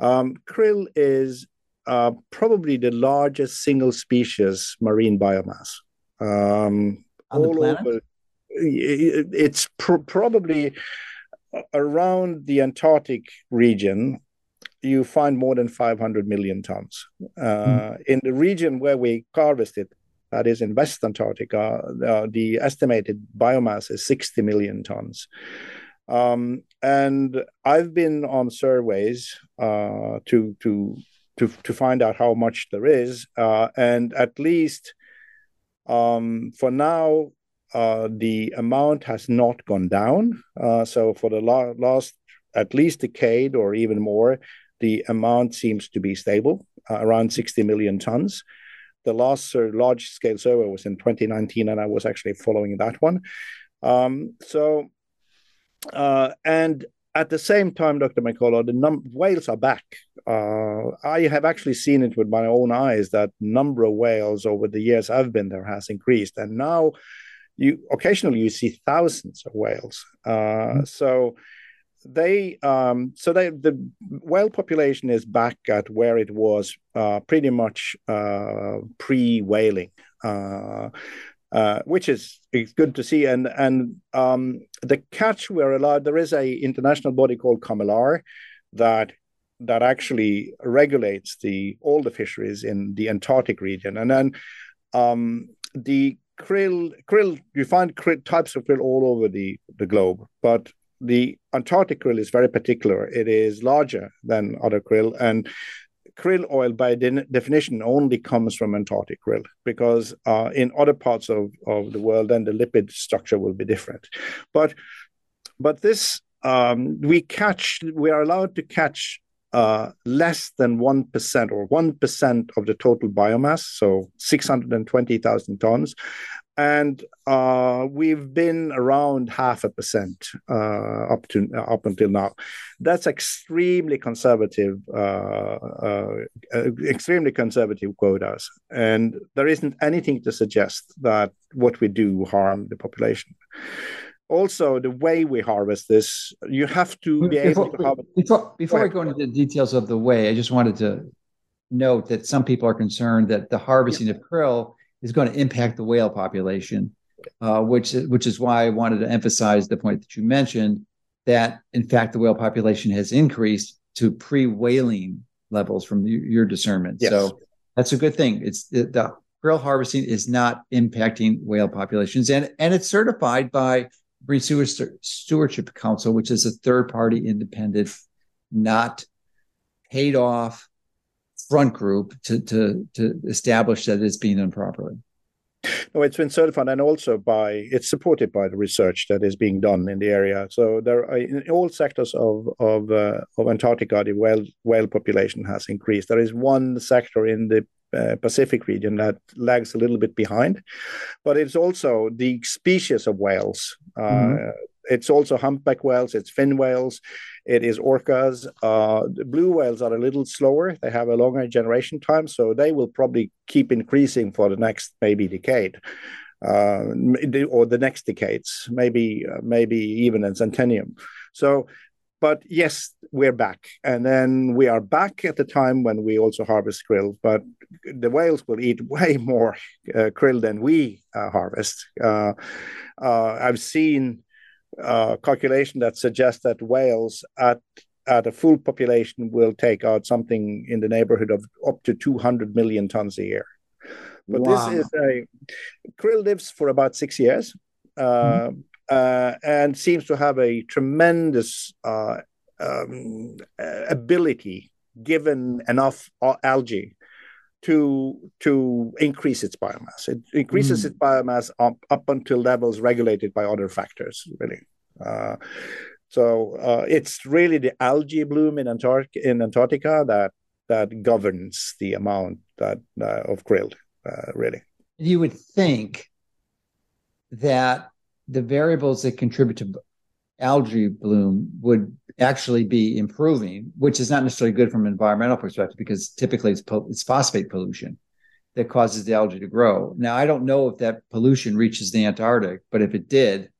Um, krill is uh, probably the largest single species marine biomass. Um, on all over. It's pr- probably around the Antarctic region. You find more than 500 million tons. Uh, mm. In the region where we harvest it, that is in West Antarctica, uh, the estimated biomass is 60 million tons. Um, and I've been on surveys uh, to to to to find out how much there is, uh, and at least um, for now, uh, the amount has not gone down. Uh, so for the la- last at least decade or even more, the amount seems to be stable, uh, around 60 million tons. The last uh, large scale survey was in 2019, and I was actually following that one. Um, so, uh, and at the same time, Dr. Mercola, the num- whales are back. Uh, I have actually seen it with my own eyes that number of whales over the years I've been there has increased, and now you occasionally you see thousands of whales. Uh, mm-hmm. So they um, so they the whale population is back at where it was uh, pretty much uh, pre whaling. Uh, uh, which is it's good to see. And and um, the catch we're allowed. There is a international body called CCAMLR that that actually regulates the all the fisheries in the Antarctic region. And then um, the krill krill you find krill, types of krill all over the the globe, but the Antarctic krill is very particular. It is larger than other krill, and krill oil, by de- definition, only comes from Antarctic krill because uh, in other parts of, of the world, then the lipid structure will be different. But but this um, we catch, we are allowed to catch uh, less than 1% or 1% of the total biomass, so 620,000 tons and uh, we've been around half a percent uh, up to up until now. That's extremely conservative, uh, uh, extremely conservative quotas, and there isn't anything to suggest that what we do harm the population. Also, the way we harvest this, you have to be before, able to harvest. Before, before I go into the details of the way, I just wanted to note that some people are concerned that the harvesting yeah. of krill is going to impact the whale population, uh, which which is why I wanted to emphasize the point that you mentioned that in fact the whale population has increased to pre-whaling levels from your discernment. Yes. So that's a good thing. It's the, the krill harvesting is not impacting whale populations, and and it's certified by Marine Stewardship Council, which is a third party independent, not paid off front group to, to, to establish that it's being done properly. No, it's been certified and also by it's supported by the research that is being done in the area. So there are in all sectors of of uh, of Antarctica, the whale whale population has increased. There is one sector in the uh, Pacific region that lags a little bit behind, but it's also the species of whales. Uh, mm-hmm. It's also humpback whales, it's fin whales, it is orcas. Uh, blue whales are a little slower; they have a longer generation time, so they will probably keep increasing for the next maybe decade. Uh, or the next decades, maybe uh, maybe even a centennium. So but yes, we're back. And then we are back at the time when we also harvest krill, but the whales will eat way more uh, krill than we uh, harvest. Uh, I've seen uh, calculation that suggests that whales at at a full population will take out something in the neighborhood of up to 200 million tons a year. But wow. this is a krill lives for about six years. Uh, mm-hmm uh, and seems to have a tremendous uh, um, ability, given enough algae, to to increase its biomass. It increases mm. its biomass up, up until levels regulated by other factors, really. Uh, so uh, it's really the algae bloom in, Antarctica, in Antarctica that that governs the amount that uh, of krill, uh, really. You would think that the variables that contribute to algae bloom would actually be improving, which is not necessarily good from an environmental perspective because typically it's, po- it's phosphate pollution that causes the algae to grow. Now, I don't know if that pollution reaches the Antarctic, but if it did,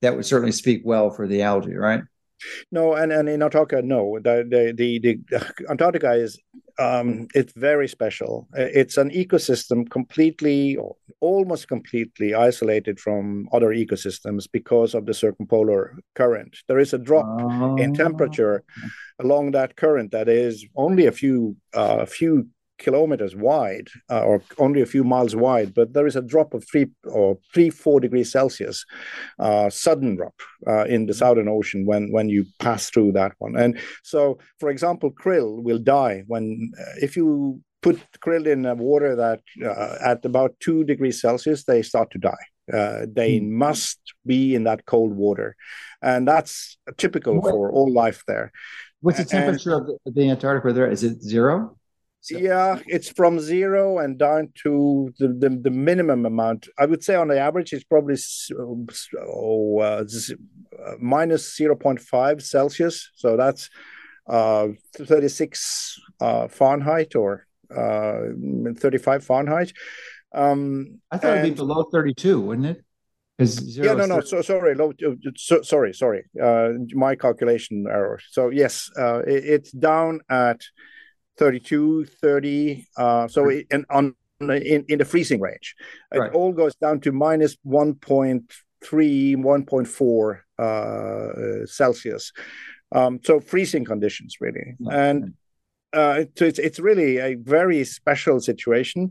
that would certainly speak well for the algae, right? No, and, and in Antarctica, no. The the the, the Antarctica is um, it's very special. It's an ecosystem completely, almost completely isolated from other ecosystems because of the circumpolar current. There is a drop oh. in temperature along that current that is only a few uh, few kilometers wide uh, or only a few miles wide, but there is a drop of three or three, four degrees Celsius, uh, sudden drop uh, in the mm-hmm. Southern Ocean when, when you pass through that one. And so, for example, krill will die when, uh, if you put krill in a water that uh, at about two degrees Celsius, they start to die. Uh, they mm. must be in that cold water. And that's typical what? for all life there. What's the temperature and, of the Antarctica there? Is it zero? So. Yeah, it's from zero and down to the, the, the, minimum amount. I would say on the average, it's probably oh, uh, uh minus 0.5 Celsius. So that's uh, 36 uh, Fahrenheit or uh, 35 Fahrenheit. Um, I thought and, it'd be below 32, wouldn't it? yeah, no, no. So sorry, low, so, sorry, sorry. Uh, my calculation error. So yes, it, it's down at 32, 30. Uh, so it, and on in, in the freezing range, right. it all goes down to minus 1.3, 1.4 uh, Celsius. Um, so freezing conditions, really. And uh, so it's it's really a very special situation.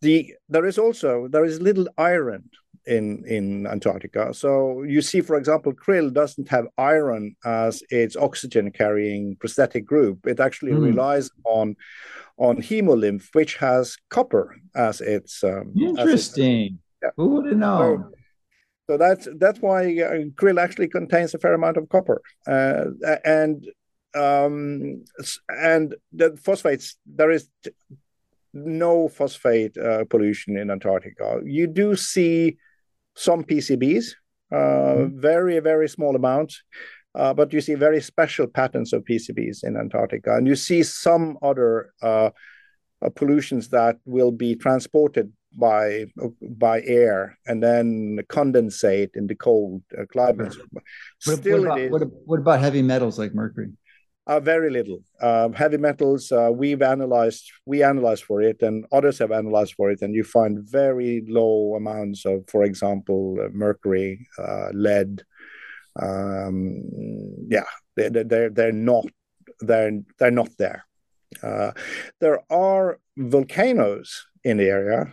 The there is also there is little iron in in Antarctica. So you see, for example, krill doesn't have iron as its oxygen carrying prosthetic group. It actually mm. relies on on hemolymph, which has copper as its um, interesting. As its, yeah. Who would have known? So, so that's that's why uh, krill actually contains a fair amount of copper, uh, and um, and the phosphates there is no phosphate uh, pollution in Antarctica. You do see some PCBs, uh, mm-hmm. very, very small amounts. Uh, but you see very special patterns of PCBs in Antarctica, and you see some other uh, uh, pollutions that will be transported by by air and then condensate in the cold uh, climates. Still, what, about, what, what, about heavy metals like mercury? Uh, very little. Uh, heavy metals, uh, we've analyzed, we analyzed for it, and others have analyzed for it, and you find very low amounts of, for example, uh, mercury, uh, lead. Um, yeah, they, they're they're not they're they're not there. Uh, there are volcanoes in the area,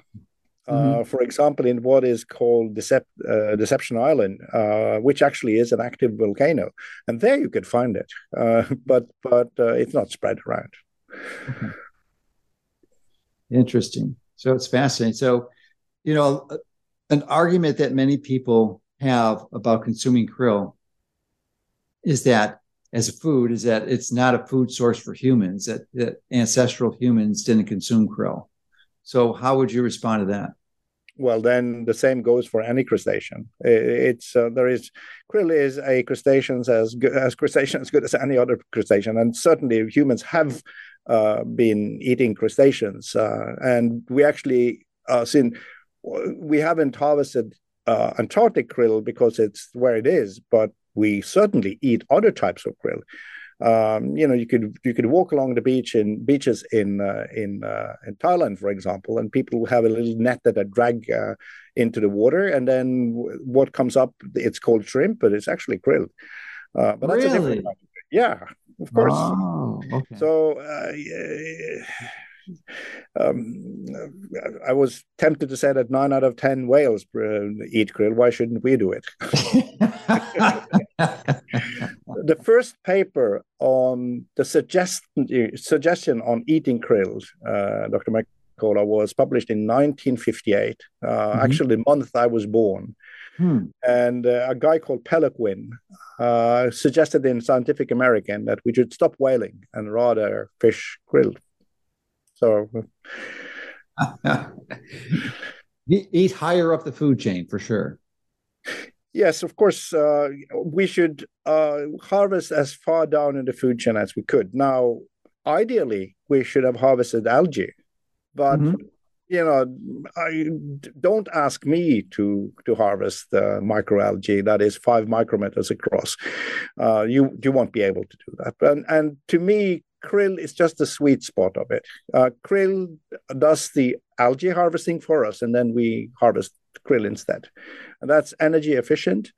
Mm-hmm. Uh, for example, in what is called Decep- uh, Deception Island, uh, which actually is an active volcano, and there you could find it, uh, but but uh, it's not spread around. Okay. Interesting. So it's fascinating. So, you know, an argument that many people have about consuming krill is that as a food is that it's not a food source for humans that, that ancestral humans didn't consume krill so how would you respond to that well then the same goes for any crustacean it's uh, there is krill is a crustacean as good as crustacean as good as any other crustacean and certainly humans have uh, been eating crustaceans uh, and we actually uh, seen we haven't harvested uh, Antarctic krill because it's where it is, but we certainly eat other types of krill. Um, you know, you could you could walk along the beach in beaches in uh, in uh, in Thailand, for example, and people have a little net that they drag uh, into the water, and then what comes up, it's called shrimp, but it's actually krill. Uh, but really? that's a different. Yeah, of course. Oh, okay. So uh, um, I was tempted to say that nine out of ten whales uh, eat krill. Why shouldn't we do it? the first paper on the suggestion suggestion on eating krill, uh, Dr. Mercola, was published in 1958. Uh, mm-hmm. Actually, the month I was born. Hmm. And uh, a guy called Peloquin uh, suggested in Scientific American that we should stop whaling and rather fish krill. So eat higher up the food chain for sure. Yes, of course. Uh, we should uh, harvest as far down in the food chain as we could. Now, ideally, we should have harvested algae, but mm-hmm. you know, I don't ask me to to harvest the microalgae that is five micrometers across. Uh, you you won't be able to do that. And and to me, krill is just the sweet spot of it. Uh, krill does the algae harvesting for us, and then we harvest krill instead. And that's energy efficient.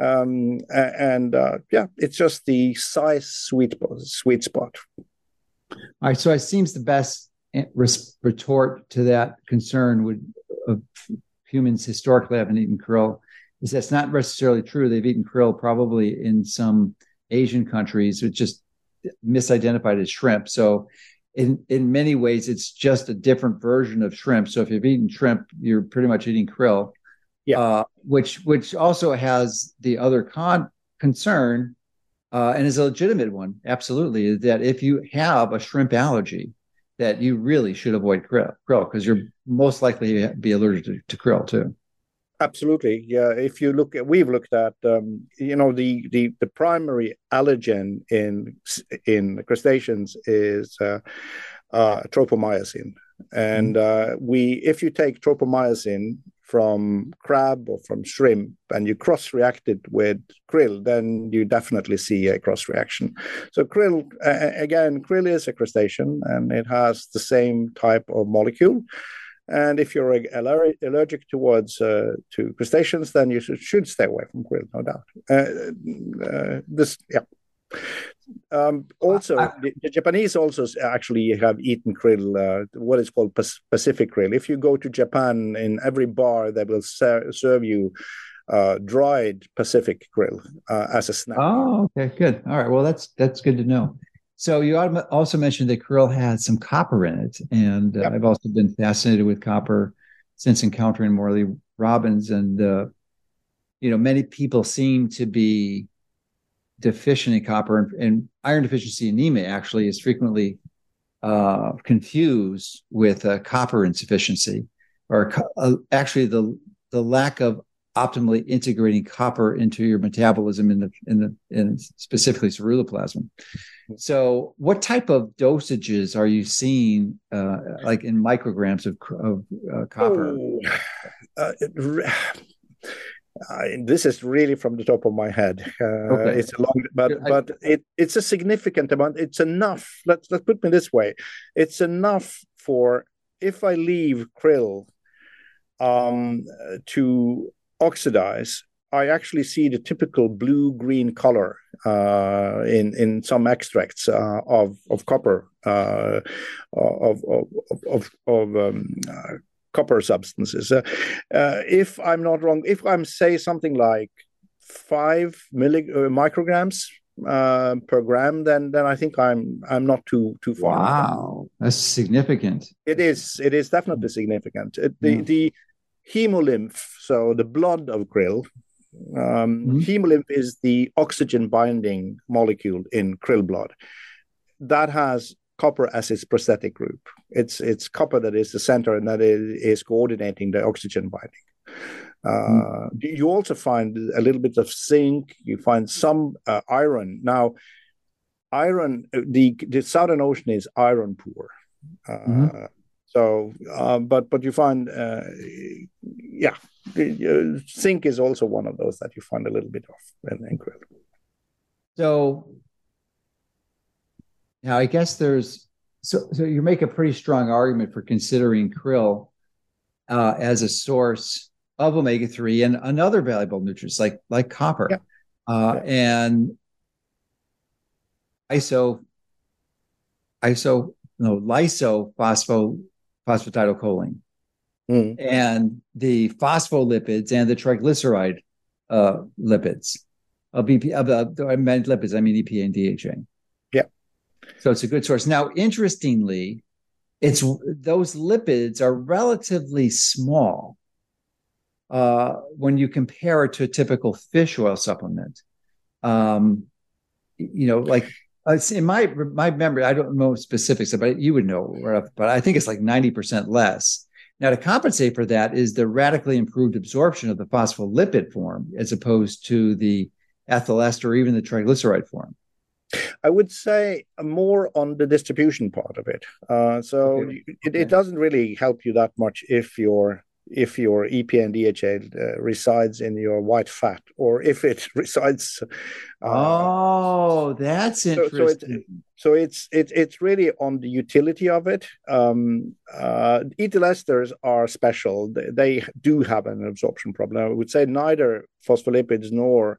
Um, and uh, yeah, it's just the size sweet sweet spot. All right, so it seems the best retort to that concern would humans historically haven't eaten krill is that's not necessarily true. They've eaten krill probably in some Asian countries. It's just misidentified as shrimp. So in in many ways, it's just a different version of shrimp. So if you've eaten shrimp, you're pretty much eating krill. Yeah. Uh, which which also has the other con concern, uh, and is a legitimate one. Absolutely, is that if you have a shrimp allergy, that you really should avoid krill because you're most likely to be allergic to, to krill too. Absolutely, yeah. If you look at, we've looked at, um, you know, the, the the primary allergen in in crustaceans is uh, uh, tropomyosin, and mm-hmm. uh, we, if you take tropomyosin from crab or from shrimp and you cross react it with krill, then you definitely see a cross reaction. So krill, again, krill is a crustacean and it has the same type of molecule. And if you're allergic towards uh, to crustaceans, then you should, should stay away from krill, no doubt. Uh, uh, this, yeah. Um, also, I, the, the, Japanese also actually have eaten krill, uh, what is called Pacific krill. If you go to Japan, in every bar they will ser- serve you uh, dried Pacific krill uh, as a snack. Oh, okay, good. All right, well that's that's good to know. So you also mentioned that krill had some copper in it, and uh, yep. I've also been fascinated with copper since encountering Morley Robbins, and uh, you know many people seem to be deficient in copper, and, and iron deficiency anemia actually is frequently uh, confused with uh, copper insufficiency, or uh, actually the the lack of optimally integrating copper into your metabolism in the in the in specifically ceruloplasmin. So, what type of dosages are you seeing, uh, like in micrograms of, of uh, copper? Oh, uh, this is really from the top of my head. Uh, okay. It's a long, but I, but it, it's a significant amount. It's enough. Let's let's put me this way. It's enough for if I leave krill um, to oxidize I actually see the typical blue green color uh, in in some extracts uh, of of copper uh, of of of, of um, copper substances. Uh, uh, if I'm not wrong, if I'm say something like five milli- uh, micrograms uh, per gram, then then I think I'm I'm not too too far. Wow, that's significant. It is. It is definitely significant. It, the mm. the hemolymph, so the blood of krill. Um, mm. Hemolymph is the oxygen binding molecule in krill blood that has copper as its prosthetic group. It's it's copper that is the center and that is, is coordinating the oxygen binding. Uh, mm. You also find a little bit of zinc. You find some uh, iron. Now, iron. Uh, the the Southern Ocean is iron poor. Uh, mm-hmm. So, uh, but but you find, uh, yeah, zinc is also one of those that you find a little bit of in, in krill. So now, I guess there's so so you make a pretty strong argument for considering krill uh, as a source of omega three and another valuable nutrients like like copper, yeah. Uh, yeah. and iso iso no lyso phospho phosphatidylcholine mm. and the phospholipids and the triglyceride uh, lipids of BP of uh, I meant lipids I mean EPA and DHA. Yeah. So it's a good source. Now, interestingly, it's those lipids are relatively small uh, when you compare it to a typical fish oil supplement. Um, you know, like uh, in my my memory, I don't know specifics, but you would know, but I think it's like ninety percent less. Now, to compensate for that is the radically improved absorption of the phospholipid form as opposed to the ethyl ester or even the triglyceride form. I would say more on the distribution part of it. Uh, so okay. it, it, doesn't really help you that much if your if your EPA and DHA uh, resides in your white fat, or if it resides. Uh, oh, that's interesting. So, so, it, so, it's it, it's really on the utility of it. Um, uh, ethyl esters are special; they, they do have an absorption problem. I would say neither phospholipids nor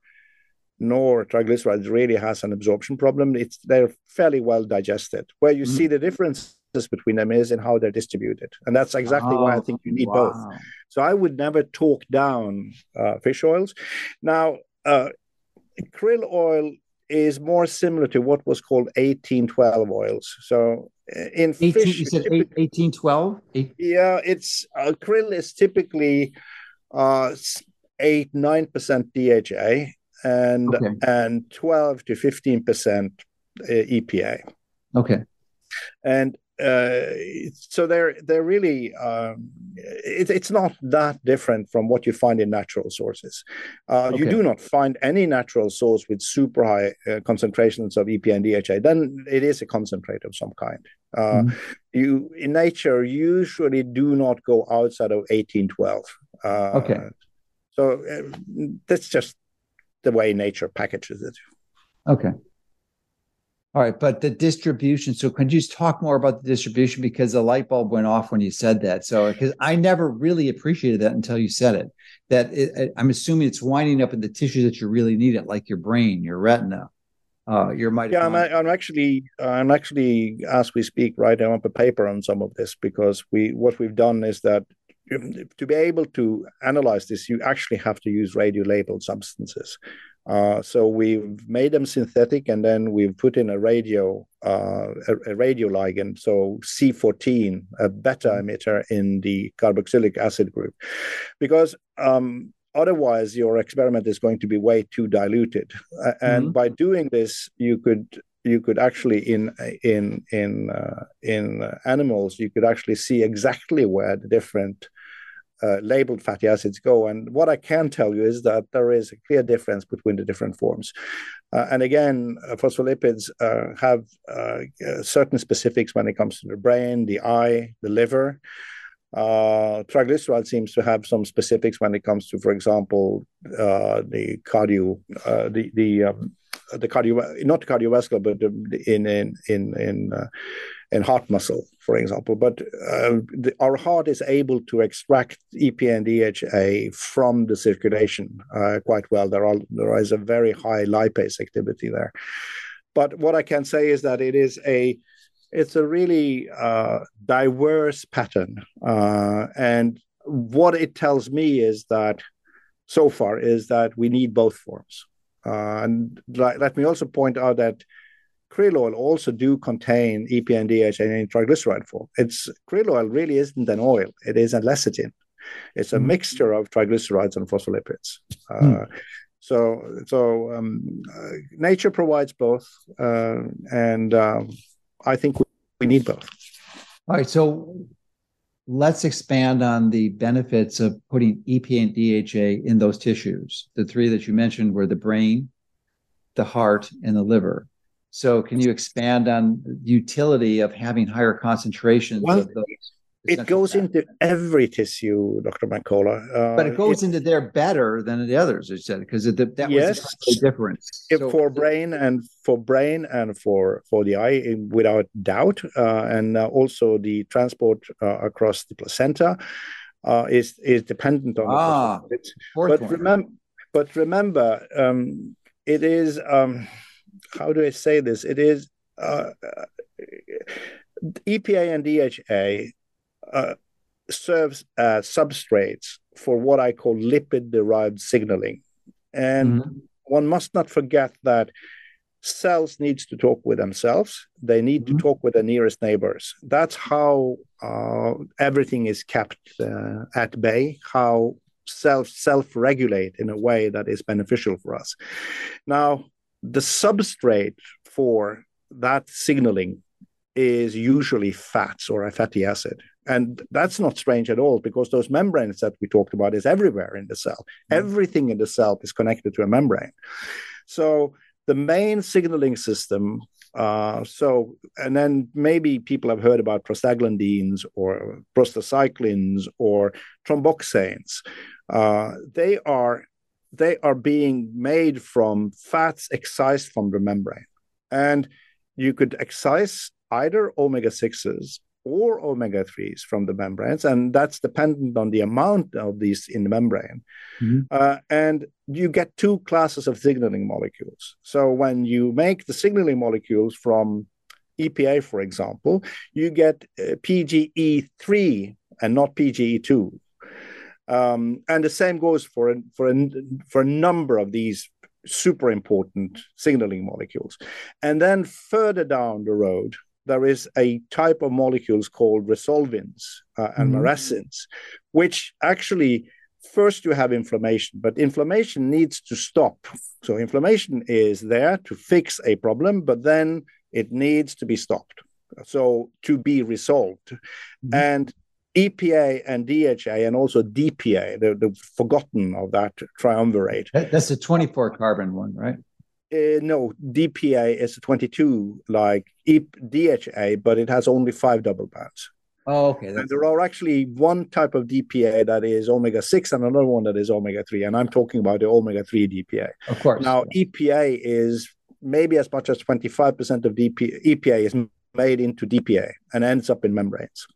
nor triglycerides really has an absorption problem. It's they're fairly well digested. Where you mm-hmm. see the differences between them is and how they're distributed, and that's exactly oh, why I oh, think you need wow. both. So I would never talk down uh, fish oils. Now, uh, krill oil is more similar to what was called 1812 oils. So uh, in 18, fish, you said 1812. Yeah, it's uh, krill is typically uh, eight nine percent DHA and okay. and 12 to 15 percent uh, EPA. Okay. And uh, so they're they're really um, it, it's not that different from what you find in natural sources. Uh, okay. You do not find any natural source with super high uh, concentrations of EPA and DHA. Then it is a concentrate of some kind. Uh, mm-hmm. You in nature usually do not go outside of eighteen twelve. Uh, okay. So uh, that's just the way nature packages it. Okay. All right, but the distribution. So, can you just talk more about the distribution because the light bulb went off when you said that? So, because I never really appreciated that until you said it. That it, I'm assuming it's winding up in the tissues that you really need it, like your brain, your retina, uh, your mitochondria. Yeah, I'm, I'm actually, I'm actually, as we speak, writing up a paper on some of this because we, what we've done is that to be able to analyze this, you actually have to use radio labeled substances. Uh, so we've made them synthetic, and then we've put in a radio uh, a, a, radio ligand, so C14, a beta emitter in the carboxylic acid group, because um, otherwise your experiment is going to be way too diluted. Uh, and mm-hmm. by doing this, you could you could actually in in in uh, in animals you could actually see exactly where the different uh, labeled fatty acids go. And what I can tell you is that there is a clear difference between the different forms. Uh, and again, uh, phospholipids uh, have uh, certain specifics when it comes to the brain, the eye, the liver. Triglyceride seems to have some specifics when it comes to, for example, the cardio, the the um, the cardio, not cardiovascular, but in in in in in heart muscle, for example. But uh, the, our heart is able to extract EPA and DHA from the circulation uh, quite well. There, are, there is a very high lipase activity there. But what I can say is that it is a it's a really uh, diverse pattern, uh, and what it tells me is that so far is that we need both forms. Uh, and let me also point out that krill oil also do contain EPA and DHA in triglyceride form. It's krill oil really isn't an oil; it is a lecithin. It's a mm. mixture of triglycerides and phospholipids. Uh, mm. So, so um, uh, nature provides both, uh, and um, I think we, we need both. All right. So, let's expand on the benefits of putting EPA and DHA in those tissues. The three that you mentioned were the brain, the heart, and the liver. So, can you expand on the utility of having higher concentrations well, of those? It goes fat. into every tissue, Dr. Mercola. Uh, but it goes it, into there better than the others, you said, because that yes, was the difference. So, for brain and for brain and for for the eye, without doubt, uh, and uh, also the transport uh, across the placenta uh, is is dependent on ah, but remember, but remember, um, it is um, how do I say this? It is uh, EPA and DHA uh, serves as substrates for what I call lipid derived signaling. And mm-hmm. one must not forget that cells needs to talk with themselves they need mm-hmm. to talk with the nearest neighbors that's how uh, everything is kept uh, at bay how self self regulate in a way that is beneficial for us now the substrate for that signaling is usually fats or a fatty acid and that's not strange at all because those membranes that we talked about is everywhere in the cell. Mm. Everything in the cell is connected to a membrane. So the main signaling system. Uh, so, and then maybe people have heard about prostaglandins or prostacyclins or thromboxanes. Uh, they are they are being made from fats excised from the membrane, and you could excise either omega sixes or omega 3s from the membranes, and that's dependent on the amount of these in the membrane. Mm-hmm. Uh, and you get two classes of signaling molecules. So when you make the signaling molecules from EPA, for example, you get uh, PGE3 and not PGE2. Um, and the same goes for a, for a, for a number of these super important signaling molecules. And then further down the road, there is a type of molecules called resolvins uh, and mm-hmm. maresins, which actually first you have inflammation, but inflammation needs to stop. So inflammation is there to fix a problem, but then it needs to be stopped. So to be resolved. Mm-hmm. And EPA and DHA and also DPA, the, the forgotten of that triumvirate. That's the 24 carbon one, right? Uh, no, DPA is 22 like DHA, but it has only five double bonds. Oh, okay. And there are actually one type of DPA that is omega 6 and another one that is omega 3. And I'm talking about the omega 3 DPA. Of course. Now, EPA is maybe as much as 25% of DP, EPA is made into DPA and ends up in membranes.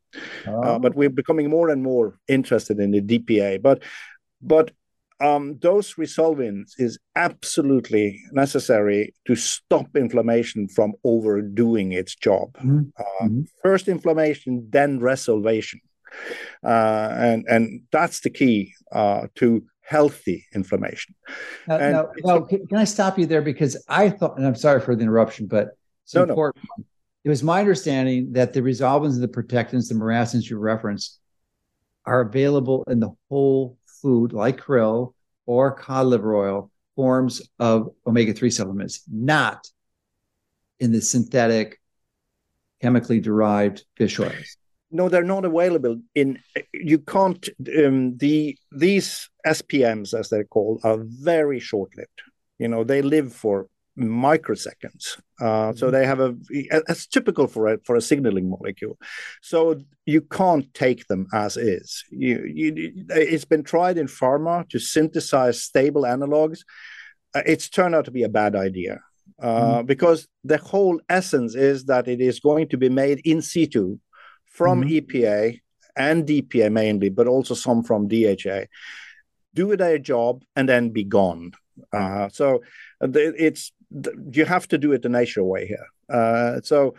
Oh. Uh, but we're becoming more and more interested in the DPA. But but um, those resolvins is absolutely necessary to stop inflammation from overdoing its job. Mm-hmm. Uh, mm-hmm. First inflammation, then resolution, uh, and and that's the key uh, to healthy inflammation. Now, now, now, can I stop you there because I thought, and I'm sorry for the interruption, but it's no, important. No. It was my understanding that the resolvins and the protectins, the maresins you referenced, are available in the whole food like krill or cod liver oil forms of omega-3 supplements, not in the synthetic chemically derived fish oils. No, they're not available in you can't um, the these SPMs as they're called are very short-lived. You know, they live for microseconds. Uh, so mm-hmm. they have a it's typical for a for a signaling molecule. So you can't take them as is. You, you it's been tried in pharma to synthesize stable analogs. Uh, it's turned out to be a bad idea. Uh, mm. because the whole essence is that it is going to be made in situ from mm. EPA and DPA mainly, but also some from DHA. Do their job and then be gone. Uh, so it's you have to do it the nature way here. Uh, so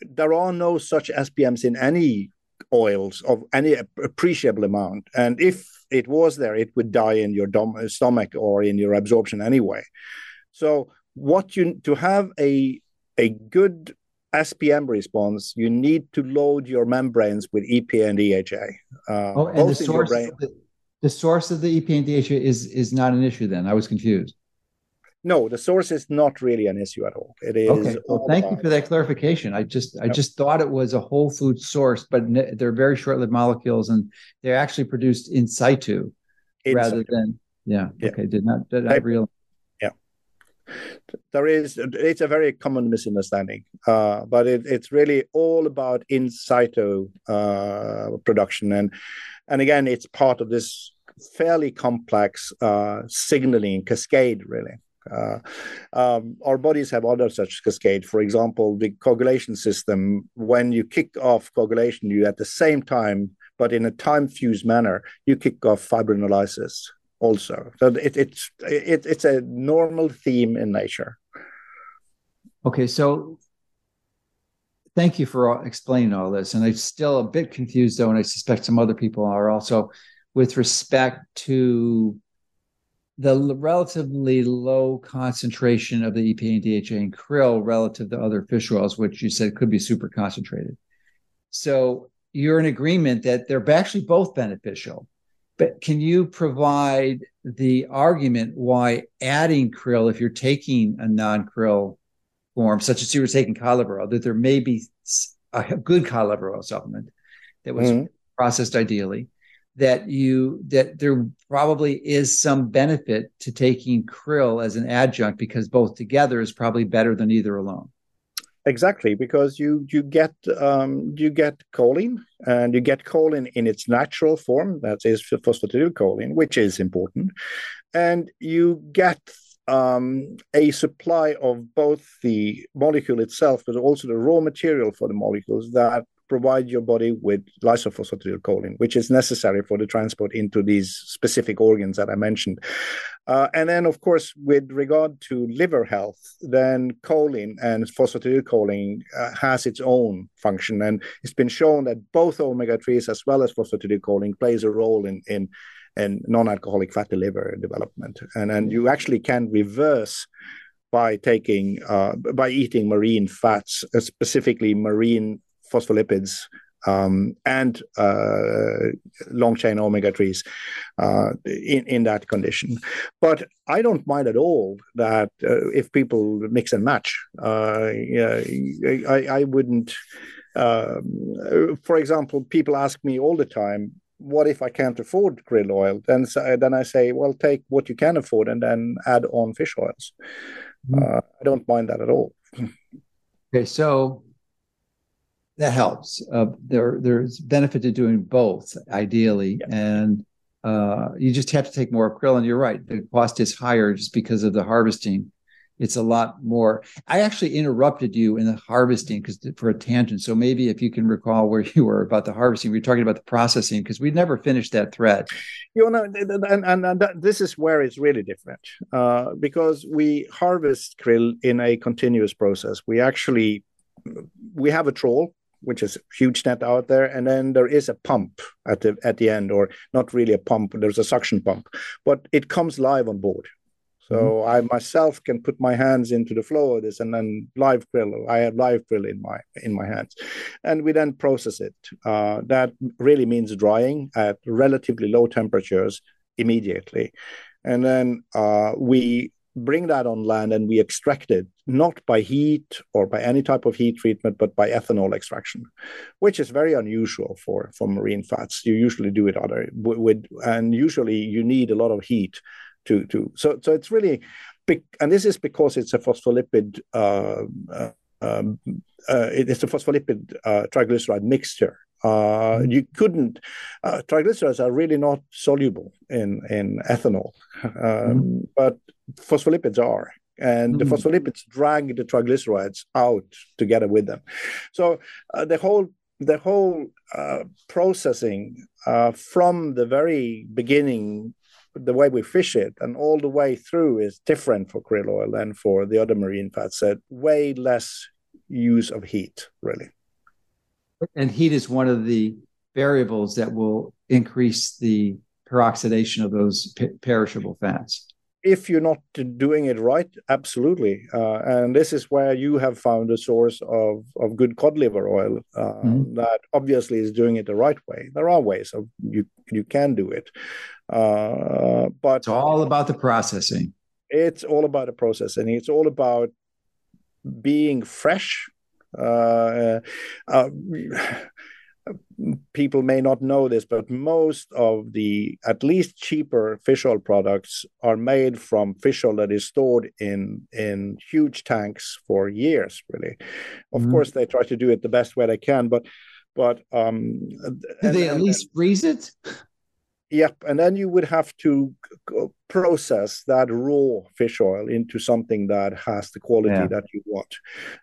there are no such SPMs in any oils of any appreciable amount. And if it was there, it would die in your dom- stomach or in your absorption anyway. So what you to have a a good SPM response, you need to load your membranes with EPA and DHA. Uh, oh, and the source, the, the, sourse of the EPA and DHA is is not an issue. Then I was confused. No, the source is not really an issue at all. It is. Okay. Well, thank you for that clarification. I just I just thought it was a whole food source, but they're very short-lived molecules, and they're actually produced in situ in rather situ. than yeah, yeah. Okay, did not did not realize Yeah, there is it's a very common misunderstanding uh, but it, it's really all about in situ uh, production and and again it's part of this fairly complex uh, signaling cascade really uh, um, our bodies have other such cascade for example the coagulation system when you kick off coagulation you at the same time but in a time fused manner you kick off fibrinolysis also. So it, it's it, it's a normal theme in nature. Okay, so thank you for explaining all this. And I'm still a bit confused though, and I suspect some other people are also with respect to the relatively low concentration of the EPA and DHA in krill relative to other fish oils, which you said could be super concentrated. So you're in agreement that they're actually both beneficial. But can you provide the argument why adding krill, if you're taking a non-krill form, such as you were taking cod liver oil, that there may be a good cod liver oil supplement that was mm-hmm. processed ideally, that you that there probably is some benefit to taking krill as an adjunct because both together is probably better than either alone. Exactly because you you get um, you get choline and you get choline in its natural form that is phosphatidylcholine which is important and you get um, a supply of both the molecule itself but also the raw material for the molecules that provide your body with lysophosphatidylcholine, which is necessary for the transport into these specific organs that I mentioned. Uh, and then, of course, with regard to liver health, then choline and phosphatidylcholine uh, has its own function, and it's been shown that both omega threes as well as phosphatidylcholine plays a role in in in non-alcoholic fatty liver development, and and you actually can reverse by taking uh, by eating marine fats, uh, specifically marine phospholipids um, and uh, long chain omega 3s uh, in, in that condition. But I don't mind at all that uh, if people mix and match, uh, I, I, wouldn't. Um, for example, people ask me all the time, what if I can't afford krill oil? Then, then I say, well, take what you can afford and then add on fish oils. Mm. I don't mind that at all. Okay, so that helps. Uh, there, there's benefit to doing both, ideally, yeah. and uh, you just have to take more krill. And you're right, the cost is higher just because of the harvesting. It's a lot more. I actually interrupted you in the harvesting because for a tangent. So maybe if you can recall where you were about the harvesting, we were talking about the processing because we never finished that thread. You know, and, and, and this is where it's really different uh, because we harvest krill in a continuous process. We actually we have a trawl which is huge net out there, and then there is a pump at the at the end, or not really a pump. There's a suction pump, but it comes live on board. So mm-hmm. I myself can put my hands into the flow of this, and then live krill. I have live krill in my in my hands, and we then process it. Uh, that really means drying at relatively low temperatures immediately, and then uh, we bring that on land and we extract it not by heat or by any type of heat treatment but by ethanol extraction which is very unusual for for marine fats. You usually do it other with and usually you need a lot of heat to to so so it's really and this is because it's a phospholipid uh, uh, um, uh, it's a phospholipid uh, triglyceride mixture uh, mm-hmm. you couldn't. Uh, triglycerides are really not soluble in in ethanol, um, mm. but phospholipids are, and mm. the phospholipids drag the triglycerides out together with them. So uh, the whole the whole uh, processing uh, from the very beginning the way we fish it and all the way through is different for krill oil than for the other marine fats. So way less use of heat, really. And heat is one of the variables that will increase the peroxidation of those perishable fats if you're not doing it right, absolutely. Uh, and this is where you have found a source of, of good cod liver oil uh, mm-hmm. that obviously is doing it the right way. There are ways of you you can do it, uh, but it's all about the processing. It's all about the processing. It's all about being fresh. Uh, uh, people may not know this, but most of the at least cheaper fish oil products are made from fish oil that is stored in in huge tanks for years. Really, of mm. course, they try to do it the best way they can, but but um, do and, they at and, least freeze it? Yep, and then you would have to process that raw fish oil into something that has the quality yeah. that you want.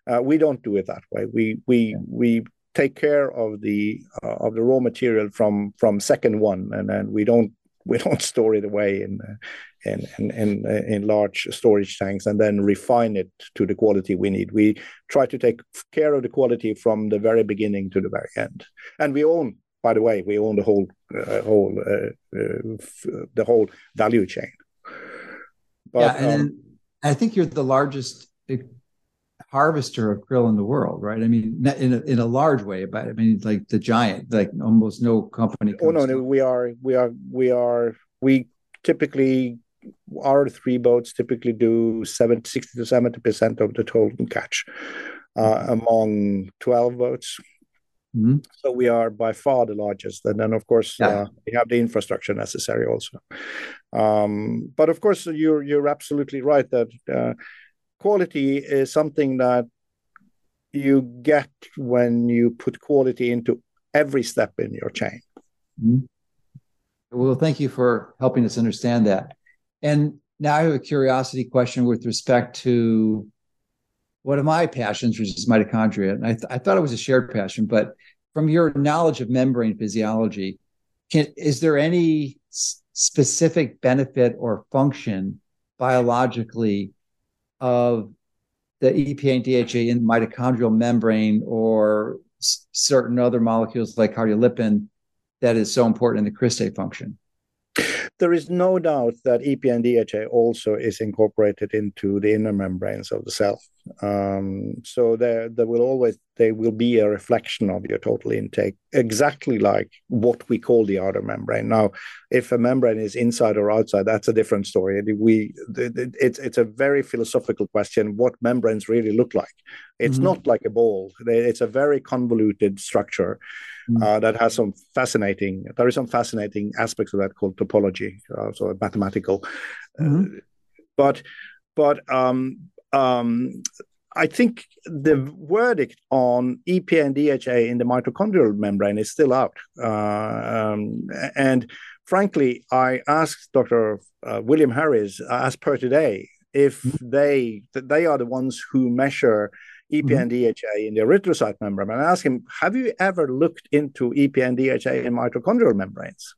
Uh, we don't do it that way. We we yeah. we take care of the uh, of the raw material from from second one, and then we don't we don't store it away in in, in in in large storage tanks and then refine it to the quality we need. We try to take care of the quality from the very beginning to the very end, and we own. By the way, we own the whole uh, whole uh, uh f- the whole value chain. But, yeah, and um, I think you're the largest harvester of krill in the world, right? I mean, in a, in a large way, but I mean, like the giant, like almost no company. Oh no, no, we are, we are, we are, we typically our three boats typically do 70, 60 to 70 percent of the total catch uh, among 12 boats. Mm-hmm. So we are by far the largest, and then of course yeah. uh, we have the infrastructure necessary also. Um, but of course, you're you're absolutely right that uh, quality is something that you get when you put quality into every step in your chain. Mm-hmm. Well, thank you for helping us understand that. And now I have a curiosity question with respect to one of my passions, which is mitochondria. And I, th- I thought it was a shared passion, but from your knowledge of membrane physiology, can, is there any s- specific benefit or function biologically of the EPA and DHA in mitochondrial membrane or s- certain other molecules like cardiolipin that is so important in the cristae function? There is no doubt that EPA and DHA also is incorporated into the inner membranes of the cell. Um, so there, there will always there will be a reflection of your total intake, exactly like what we call the outer membrane. Now, if a membrane is inside or outside, that's a different story. We it's it's a very philosophical question. What membranes really look like? It's mm-hmm. not like a ball. It's a very convoluted structure mm-hmm. uh, that has some fascinating. There is some fascinating aspects of that called topology, uh, so mathematical. Mm-hmm. Uh, but but um, um, I think the verdict on EPA and DHA in the mitochondrial membrane is still out. Uh, um, and frankly, I asked Dr. William Harris, as per today, if mm-hmm. they they are the ones who measure EPA mm-hmm. and DHA in the erythrocyte membrane, and I asked him, "Have you ever looked into EPA and DHA in mitochondrial membranes?"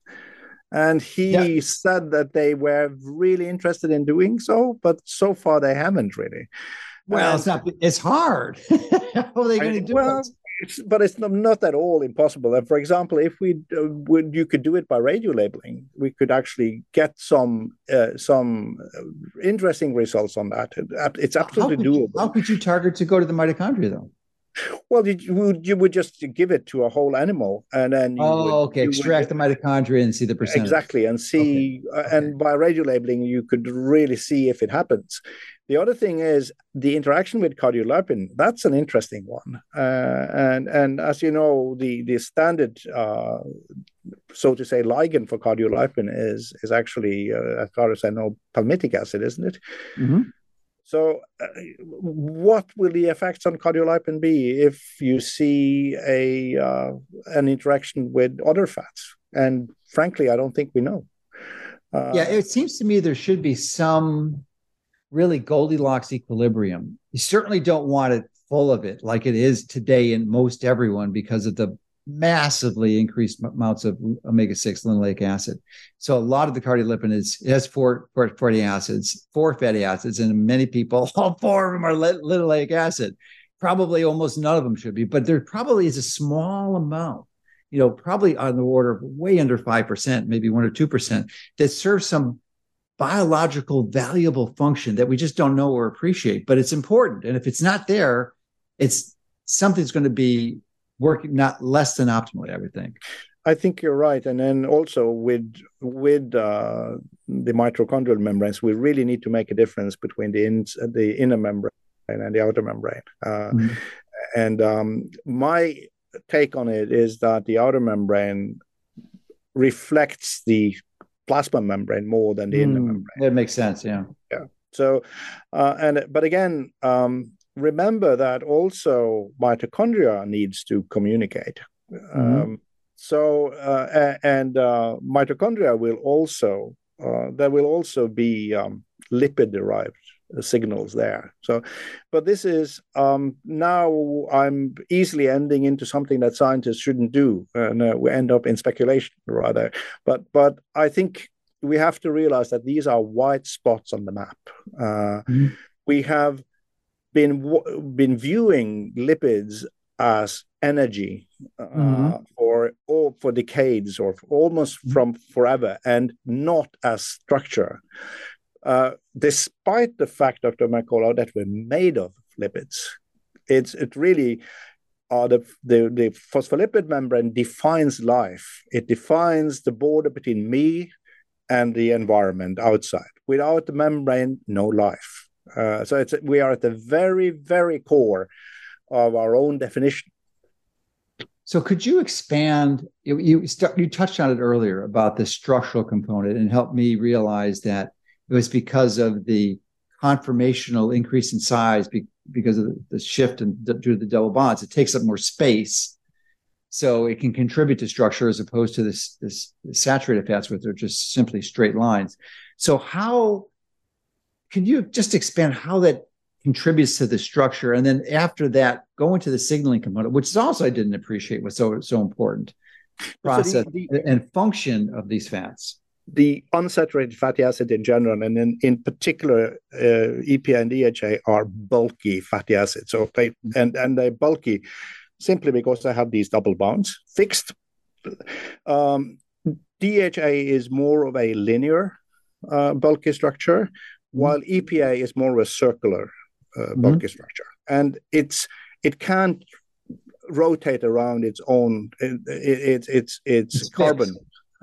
And he yeah. said that they were really interested in doing so, but so far they haven't really. Well, and, it's not. It's hard. How are they going to do well, it? It's, but it's not, not at all impossible. And for example, if we uh, would, you could do it by radio labeling. We could actually get some uh, some uh, interesting results on that. It's absolutely how doable. You, how could you target to go to the mitochondria though? Well, you would you would just give it to a whole animal, and then oh, would, okay, extract would, the mitochondria and see the percentage exactly, and see, okay. Uh, and by radio labeling, you could really see if it happens. The other thing is the interaction with cardiolipin. That's an interesting one, uh, and and as you know, the the standard, uh, so to say, ligand for cardiolipin is is actually, uh, as far as I know, palmitic acid, isn't it? Mm-hmm. So, uh, what will the effects on cardiolipin be if you see a uh, an interaction with other fats? And frankly, I don't think we know. Uh, yeah, it seems to me there should be some really Goldilocks equilibrium. You certainly don't want it full of it like it is today in most everyone because of the massively increased amounts of omega-6 linoleic acid. So a lot of the cardiolipin is has four, four fatty acids, four fatty acids, and many people, all four of them are linoleic acid. probably almost none of them should be, but there probably is a small amount, you know, probably on the order of way under 5%, maybe 1 or 2%, that serves some biological valuable function that we just don't know or appreciate, but it's important. And if it's not there, it's something's going to be working not less than optimally, I would think. I think you're right, and then also with with uh, the mitochondrial membranes, we really need to make a difference between the in, the inner membrane and the outer membrane. Uh, mm-hmm. And um, my take on it is that the outer membrane reflects the plasma membrane more than the mm, inner membrane. That makes sense. Yeah. Yeah. So, uh, and but again, um, remember that also mitochondria needs to communicate. Mm-hmm. Um, so, uh, and uh, mitochondria will also uh, there will also be um, lipid derived signals there. So, but this is um, now I'm easily ending into something that scientists shouldn't do, and uh, we end up in speculation rather. But but I think we have to realize that these are white spots on the map. Uh, mm-hmm. We have been been viewing lipids as energy uh, mm-hmm. for or for decades or almost mm-hmm. from forever, and not as structure. Uh, despite the fact, Dr. Mercola, that we're made of lipids. It's it really the, the, the phospholipid membrane defines life. It defines the border between me and the environment outside. Without the membrane, no life. Uh, so it's we are at the very, very core of our own definition. So could you expand? You you, you touched on it earlier about the structural component and help me realize that it was because of the conformational increase in size be, because of the, shift and due to the double bonds. It takes up more space, so it can contribute to structure as opposed to this this saturated fats, which are just simply straight lines. So how can you just expand how that contributes to the structure, and then after that, go into the signaling component, which is also I didn't appreciate was so so important process so the, the, and function of these fats the unsaturated fatty acid in general, and in, in particular, uh, EPA and DHA are bulky fatty acids. So they and and they're bulky simply because they have these double bonds fixed. Um, DHA is more of a linear uh, bulky structure, mm-hmm. While EPA is more of a circular uh, bulky mm-hmm. structure, and it's it can't rotate around its own. It, it, it's it's it's carbon.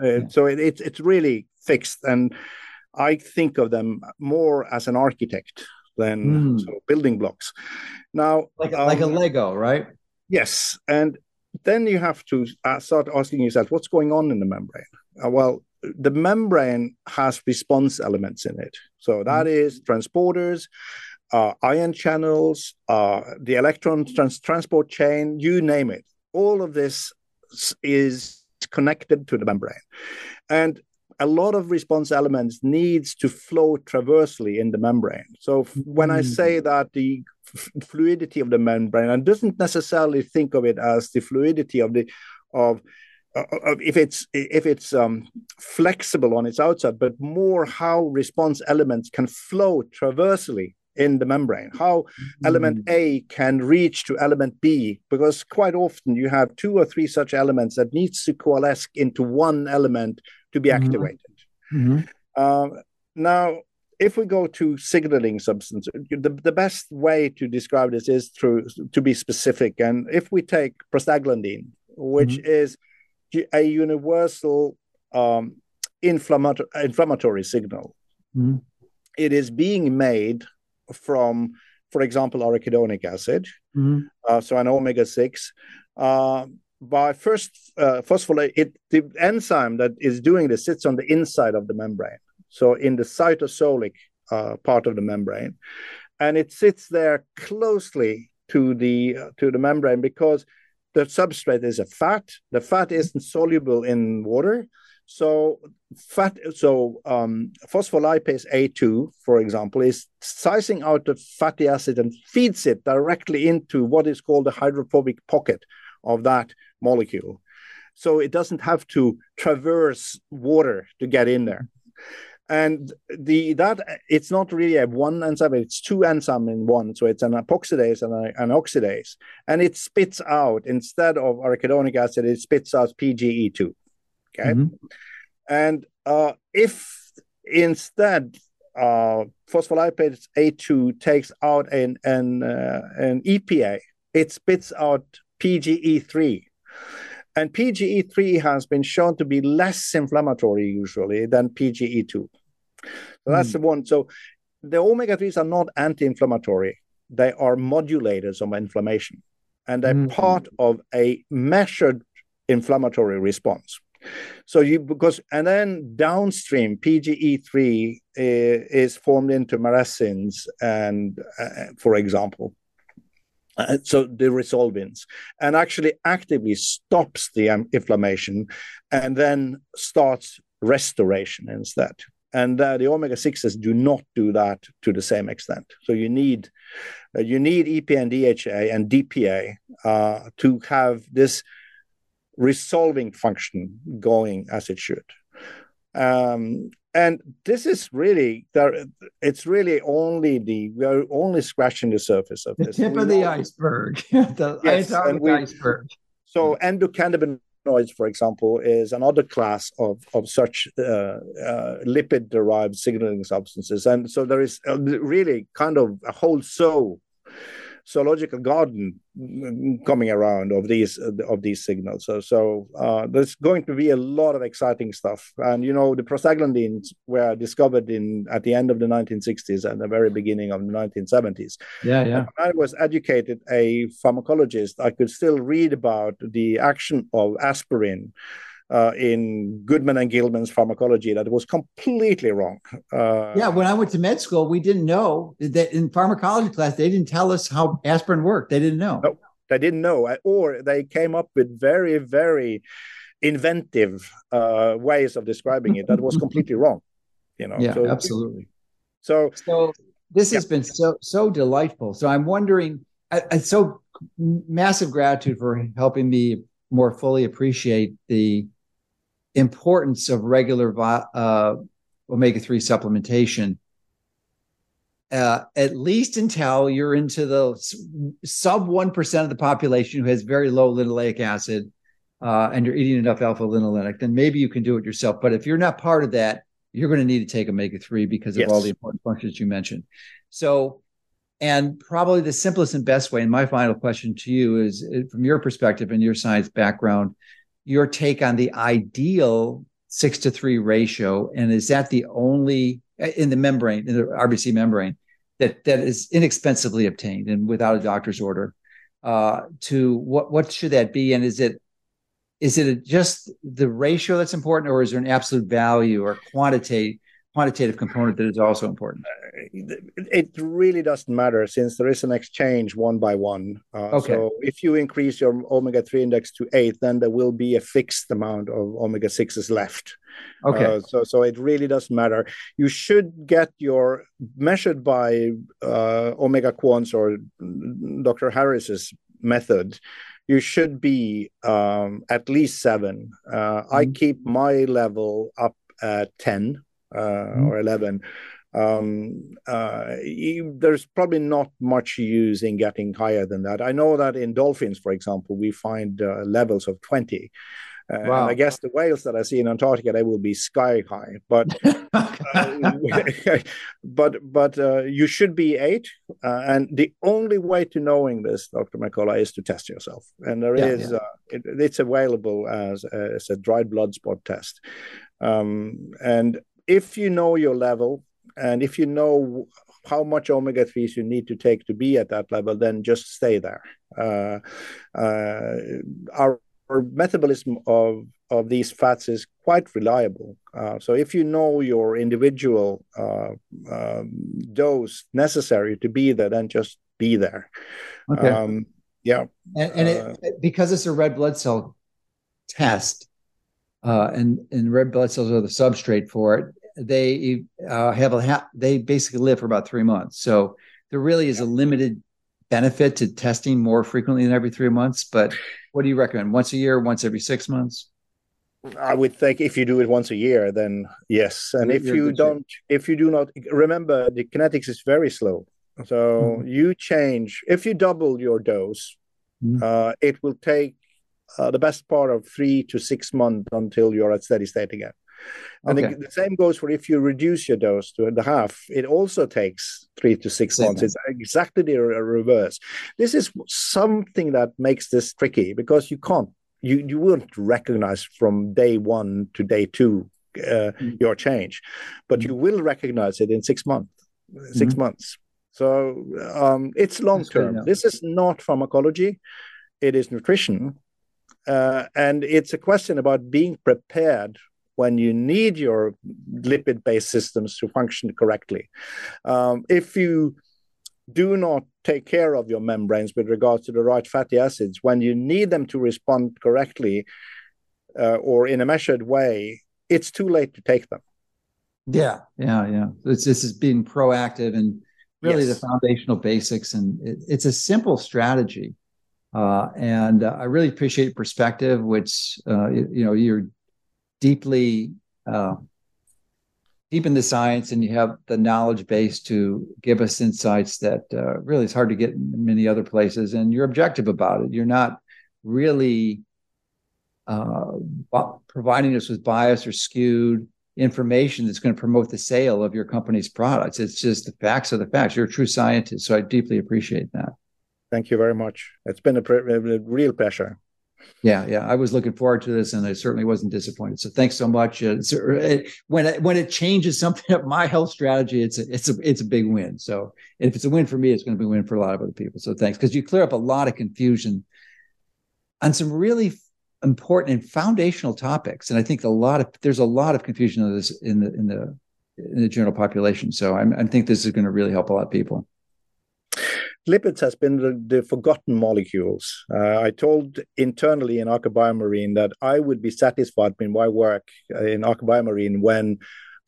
Uh, so it, it's it's really fixed, and I think of them more as an architect than mm. so building blocks. Now, like um, like a Lego, right? Yes, and then you have to uh, start asking yourself, what's going on in the membrane? Uh, well, the membrane has response elements in it. So that mm. is transporters, uh, ion channels, uh, the electron trans- transport chain, you name it. All of this is connected to the membrane. And a lot of response elements needs to flow traversely in the membrane. So when mm. I say that the fluidity of the membrane, I doesn't necessarily think of it as the fluidity of the of if it's if it's um, flexible on its outside, but more how response elements can flow traversally in the membrane, how mm-hmm. element A can reach to element B, because quite often you have two or three such elements that needs to coalesce into one element to be mm-hmm. activated. Mm-hmm. Uh, now, if we go to signaling substance, the, the best way to describe this is through to be specific. And if we take prostaglandin, which mm-hmm. is a universal um, inflammatory, inflammatory signal, mm-hmm. it is being made from, for example, arachidonic acid, mm-hmm. uh, so an omega six. Uh, by first uh, phosphorylate, it the enzyme that is doing this sits on the inside of the membrane, so in the cytosolic uh, part of the membrane, and it sits there closely to the uh, to the membrane because the substrate is a fat. The fat isn't soluble in water, so fat, so um, phospholipase A2, for example, is sizing out the fatty acid and feeds it directly into what is called the hydrophobic pocket of that molecule. So it doesn't have to traverse water to get in there. And the that it's not really a one enzyme it's two enzymes in one. So it's an epoxidase and a, an oxidase. And it spits out instead of arachidonic acid it spits out pge2 okay? Mm-hmm. and uh, if instead uh, phospholipase a2 takes out an an, uh, an epa it spits out pge3 and PGE3 has been shown to be less inflammatory usually than PGE2. So that's mm. the one. So the omega 3s are not anti inflammatory, they are modulators of inflammation. And they're mm. part of a measured inflammatory response. So you because and then downstream PGE3 is, is formed into maresins and uh, for example, uh, so the resolvins and actually actively stops the um, inflammation and then starts restoration instead and uh, the omega 6s do not do that to the same extent. So you need uh, you need epa and dha and dpa uh, to have this resolving function going as it should. Um, and this is really there it's really only the we are only scratching the surface of the this. tip we of the iceberg. The yes, we, iceberg. So endocannabinoids Cannabinoids, for example, is another class of, of such uh, uh, lipid derived signaling substances. And so there is really kind of a whole so zoological garden coming around of these of these signals. So, so uh, there's going to be a lot of exciting stuff. And you know, the prostaglandins were discovered in at the end of the 1960s and the very beginning of the 1970s. Yeah, yeah. I was educated a pharmacologist. I could still read about the action of aspirin uh, in Goodman and Gilman's pharmacology that was completely wrong. Uh, yeah, when I went to med school, we didn't know that in pharmacology class they didn't tell us how aspirin worked. They didn't know. No, they didn't know, or they came up with very, very inventive uh, ways of describing it that was completely wrong. You know. Yeah, so, absolutely. So, so this yeah. has been so so delightful. So I'm wondering. I, I, so massive gratitude for helping me more fully appreciate the importance of regular uh, omega 3 supplementation, uh, at least until you're into the sub 1% of the population who has very low linoleic acid uh, and you're eating enough alpha linolenic, then maybe you can do it yourself. But if you're not part of that, you're going to need to take omega 3 because of yes. all the important functions you mentioned. So, and probably the simplest and best way, and my final question to you is from your perspective and your science background, your take on the ideal six to three ratio, and is that the only in the membrane, in the RBC membrane, that that is inexpensively obtained and without a doctor's order? Uh, to what what should that be, and is it is it just the ratio that's important, or is there an absolute value or quantity quantitative component that is also important? It really doesn't matter since there is an exchange one by one. Uh, okay. So if you increase your omega 3 index to eight, then there will be a fixed amount of omega 6s left. Okay. Uh, so, so it really doesn't matter. You should get your measured by uh, OmegaQuant's or Dr. Harris's method you should be um, at least seven. Uh, mm-hmm. I keep my level up at 10 mm. or 11 um, uh, there's probably not much use in getting higher than that. I know that in dolphins, for example, we find uh, levels of 20. Uh, wow. I guess the whales that I see in Antarctica they will be sky high, but uh, but but uh, you should be eight, uh, and the only way to knowing this, Dr. Mercola, is to test yourself, and there yeah, is yeah. It, it's available as, as a dried blood spot test, um, and if you know your level and if you know how much omega 3s you need to take to be at that level, then just stay there. Uh, uh, our, our, metabolism of, of these fats is quite reliable. Uh, so if you know your individual uh, um, dose necessary to be there, then just be there. Okay. Um, yeah. And, and it, uh, because it's a red blood cell test, uh, and and red blood cells are the substrate for it they uh, have a ha- they basically live for about three months. So there really is a limited benefit to testing more frequently than every three months. But what do you recommend? Once a year, once every six months? I would think if you do it once a year, then yes. And if you don't, if you do not remember, the kinetics is very slow. So mm-hmm. you change if you double your dose, mm-hmm. uh, it will take uh, the best part of three to six months until you're at steady state again. And okay. the, the, same goes for if you reduce your dose to the half, it also takes three to six same months. It's exactly the reverse. This is something that makes this tricky because you can't, you, you won't recognize from day one to day two uh, mm-hmm. your change, but you will recognize it in six months. 6 mm-hmm. months. So um, it's long term. This is not pharmacology; it is nutrition, uh, and it's a question about being prepared when you need your lipid-based systems to function correctly. Um, if you do not take care of your membranes with regards to the right fatty acids when you need them to respond correctly uh, or in a measured way, it's too late to take them. Yeah, yeah, yeah. It's, this is being proactive and really yes. the foundational basics, and it, it's a simple strategy. Uh, and uh, I really appreciate perspective, which uh, you, you, know you're deeply uh, deep in the science, and you have the knowledge base to give us insights that uh, really is hard to get in many other places. And you're objective about it. You're not really uh, providing us with bias or skewed information that's going to promote the sale of your company's products. It's just the facts are the facts. You're a true scientist, so I deeply appreciate that. Thank you very much. It's been a, a real pleasure. Yeah, yeah, I was looking forward to this, and I certainly wasn't disappointed. So thanks so much. Uh, it, when it, when it changes something up my health strategy, it's a, it's a it's a big win. So if it's a win for me, it's going to be a win for a lot of other people. So thanks because you clear up a lot of confusion on some really important and foundational topics. And I think a lot of there's a lot of confusion of this in the in the in the general population. So I'm, I think this is going to really help a lot of people. Lipids has been the, the forgotten molecules. Uh, I told internally in Aker BioMarine that I would be satisfied with my work in Aker BioMarine when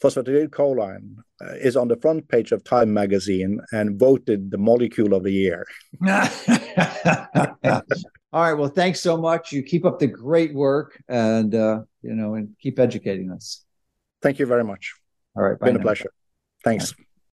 phosphatidylcholine uh, is on the front page of Time magazine and voted the molecule of the year. All right. Well, thanks so much. You keep up the great work, and uh, you know, and keep educating us. Thank you very much. All right. Been now. a pleasure. Thanks. Bye.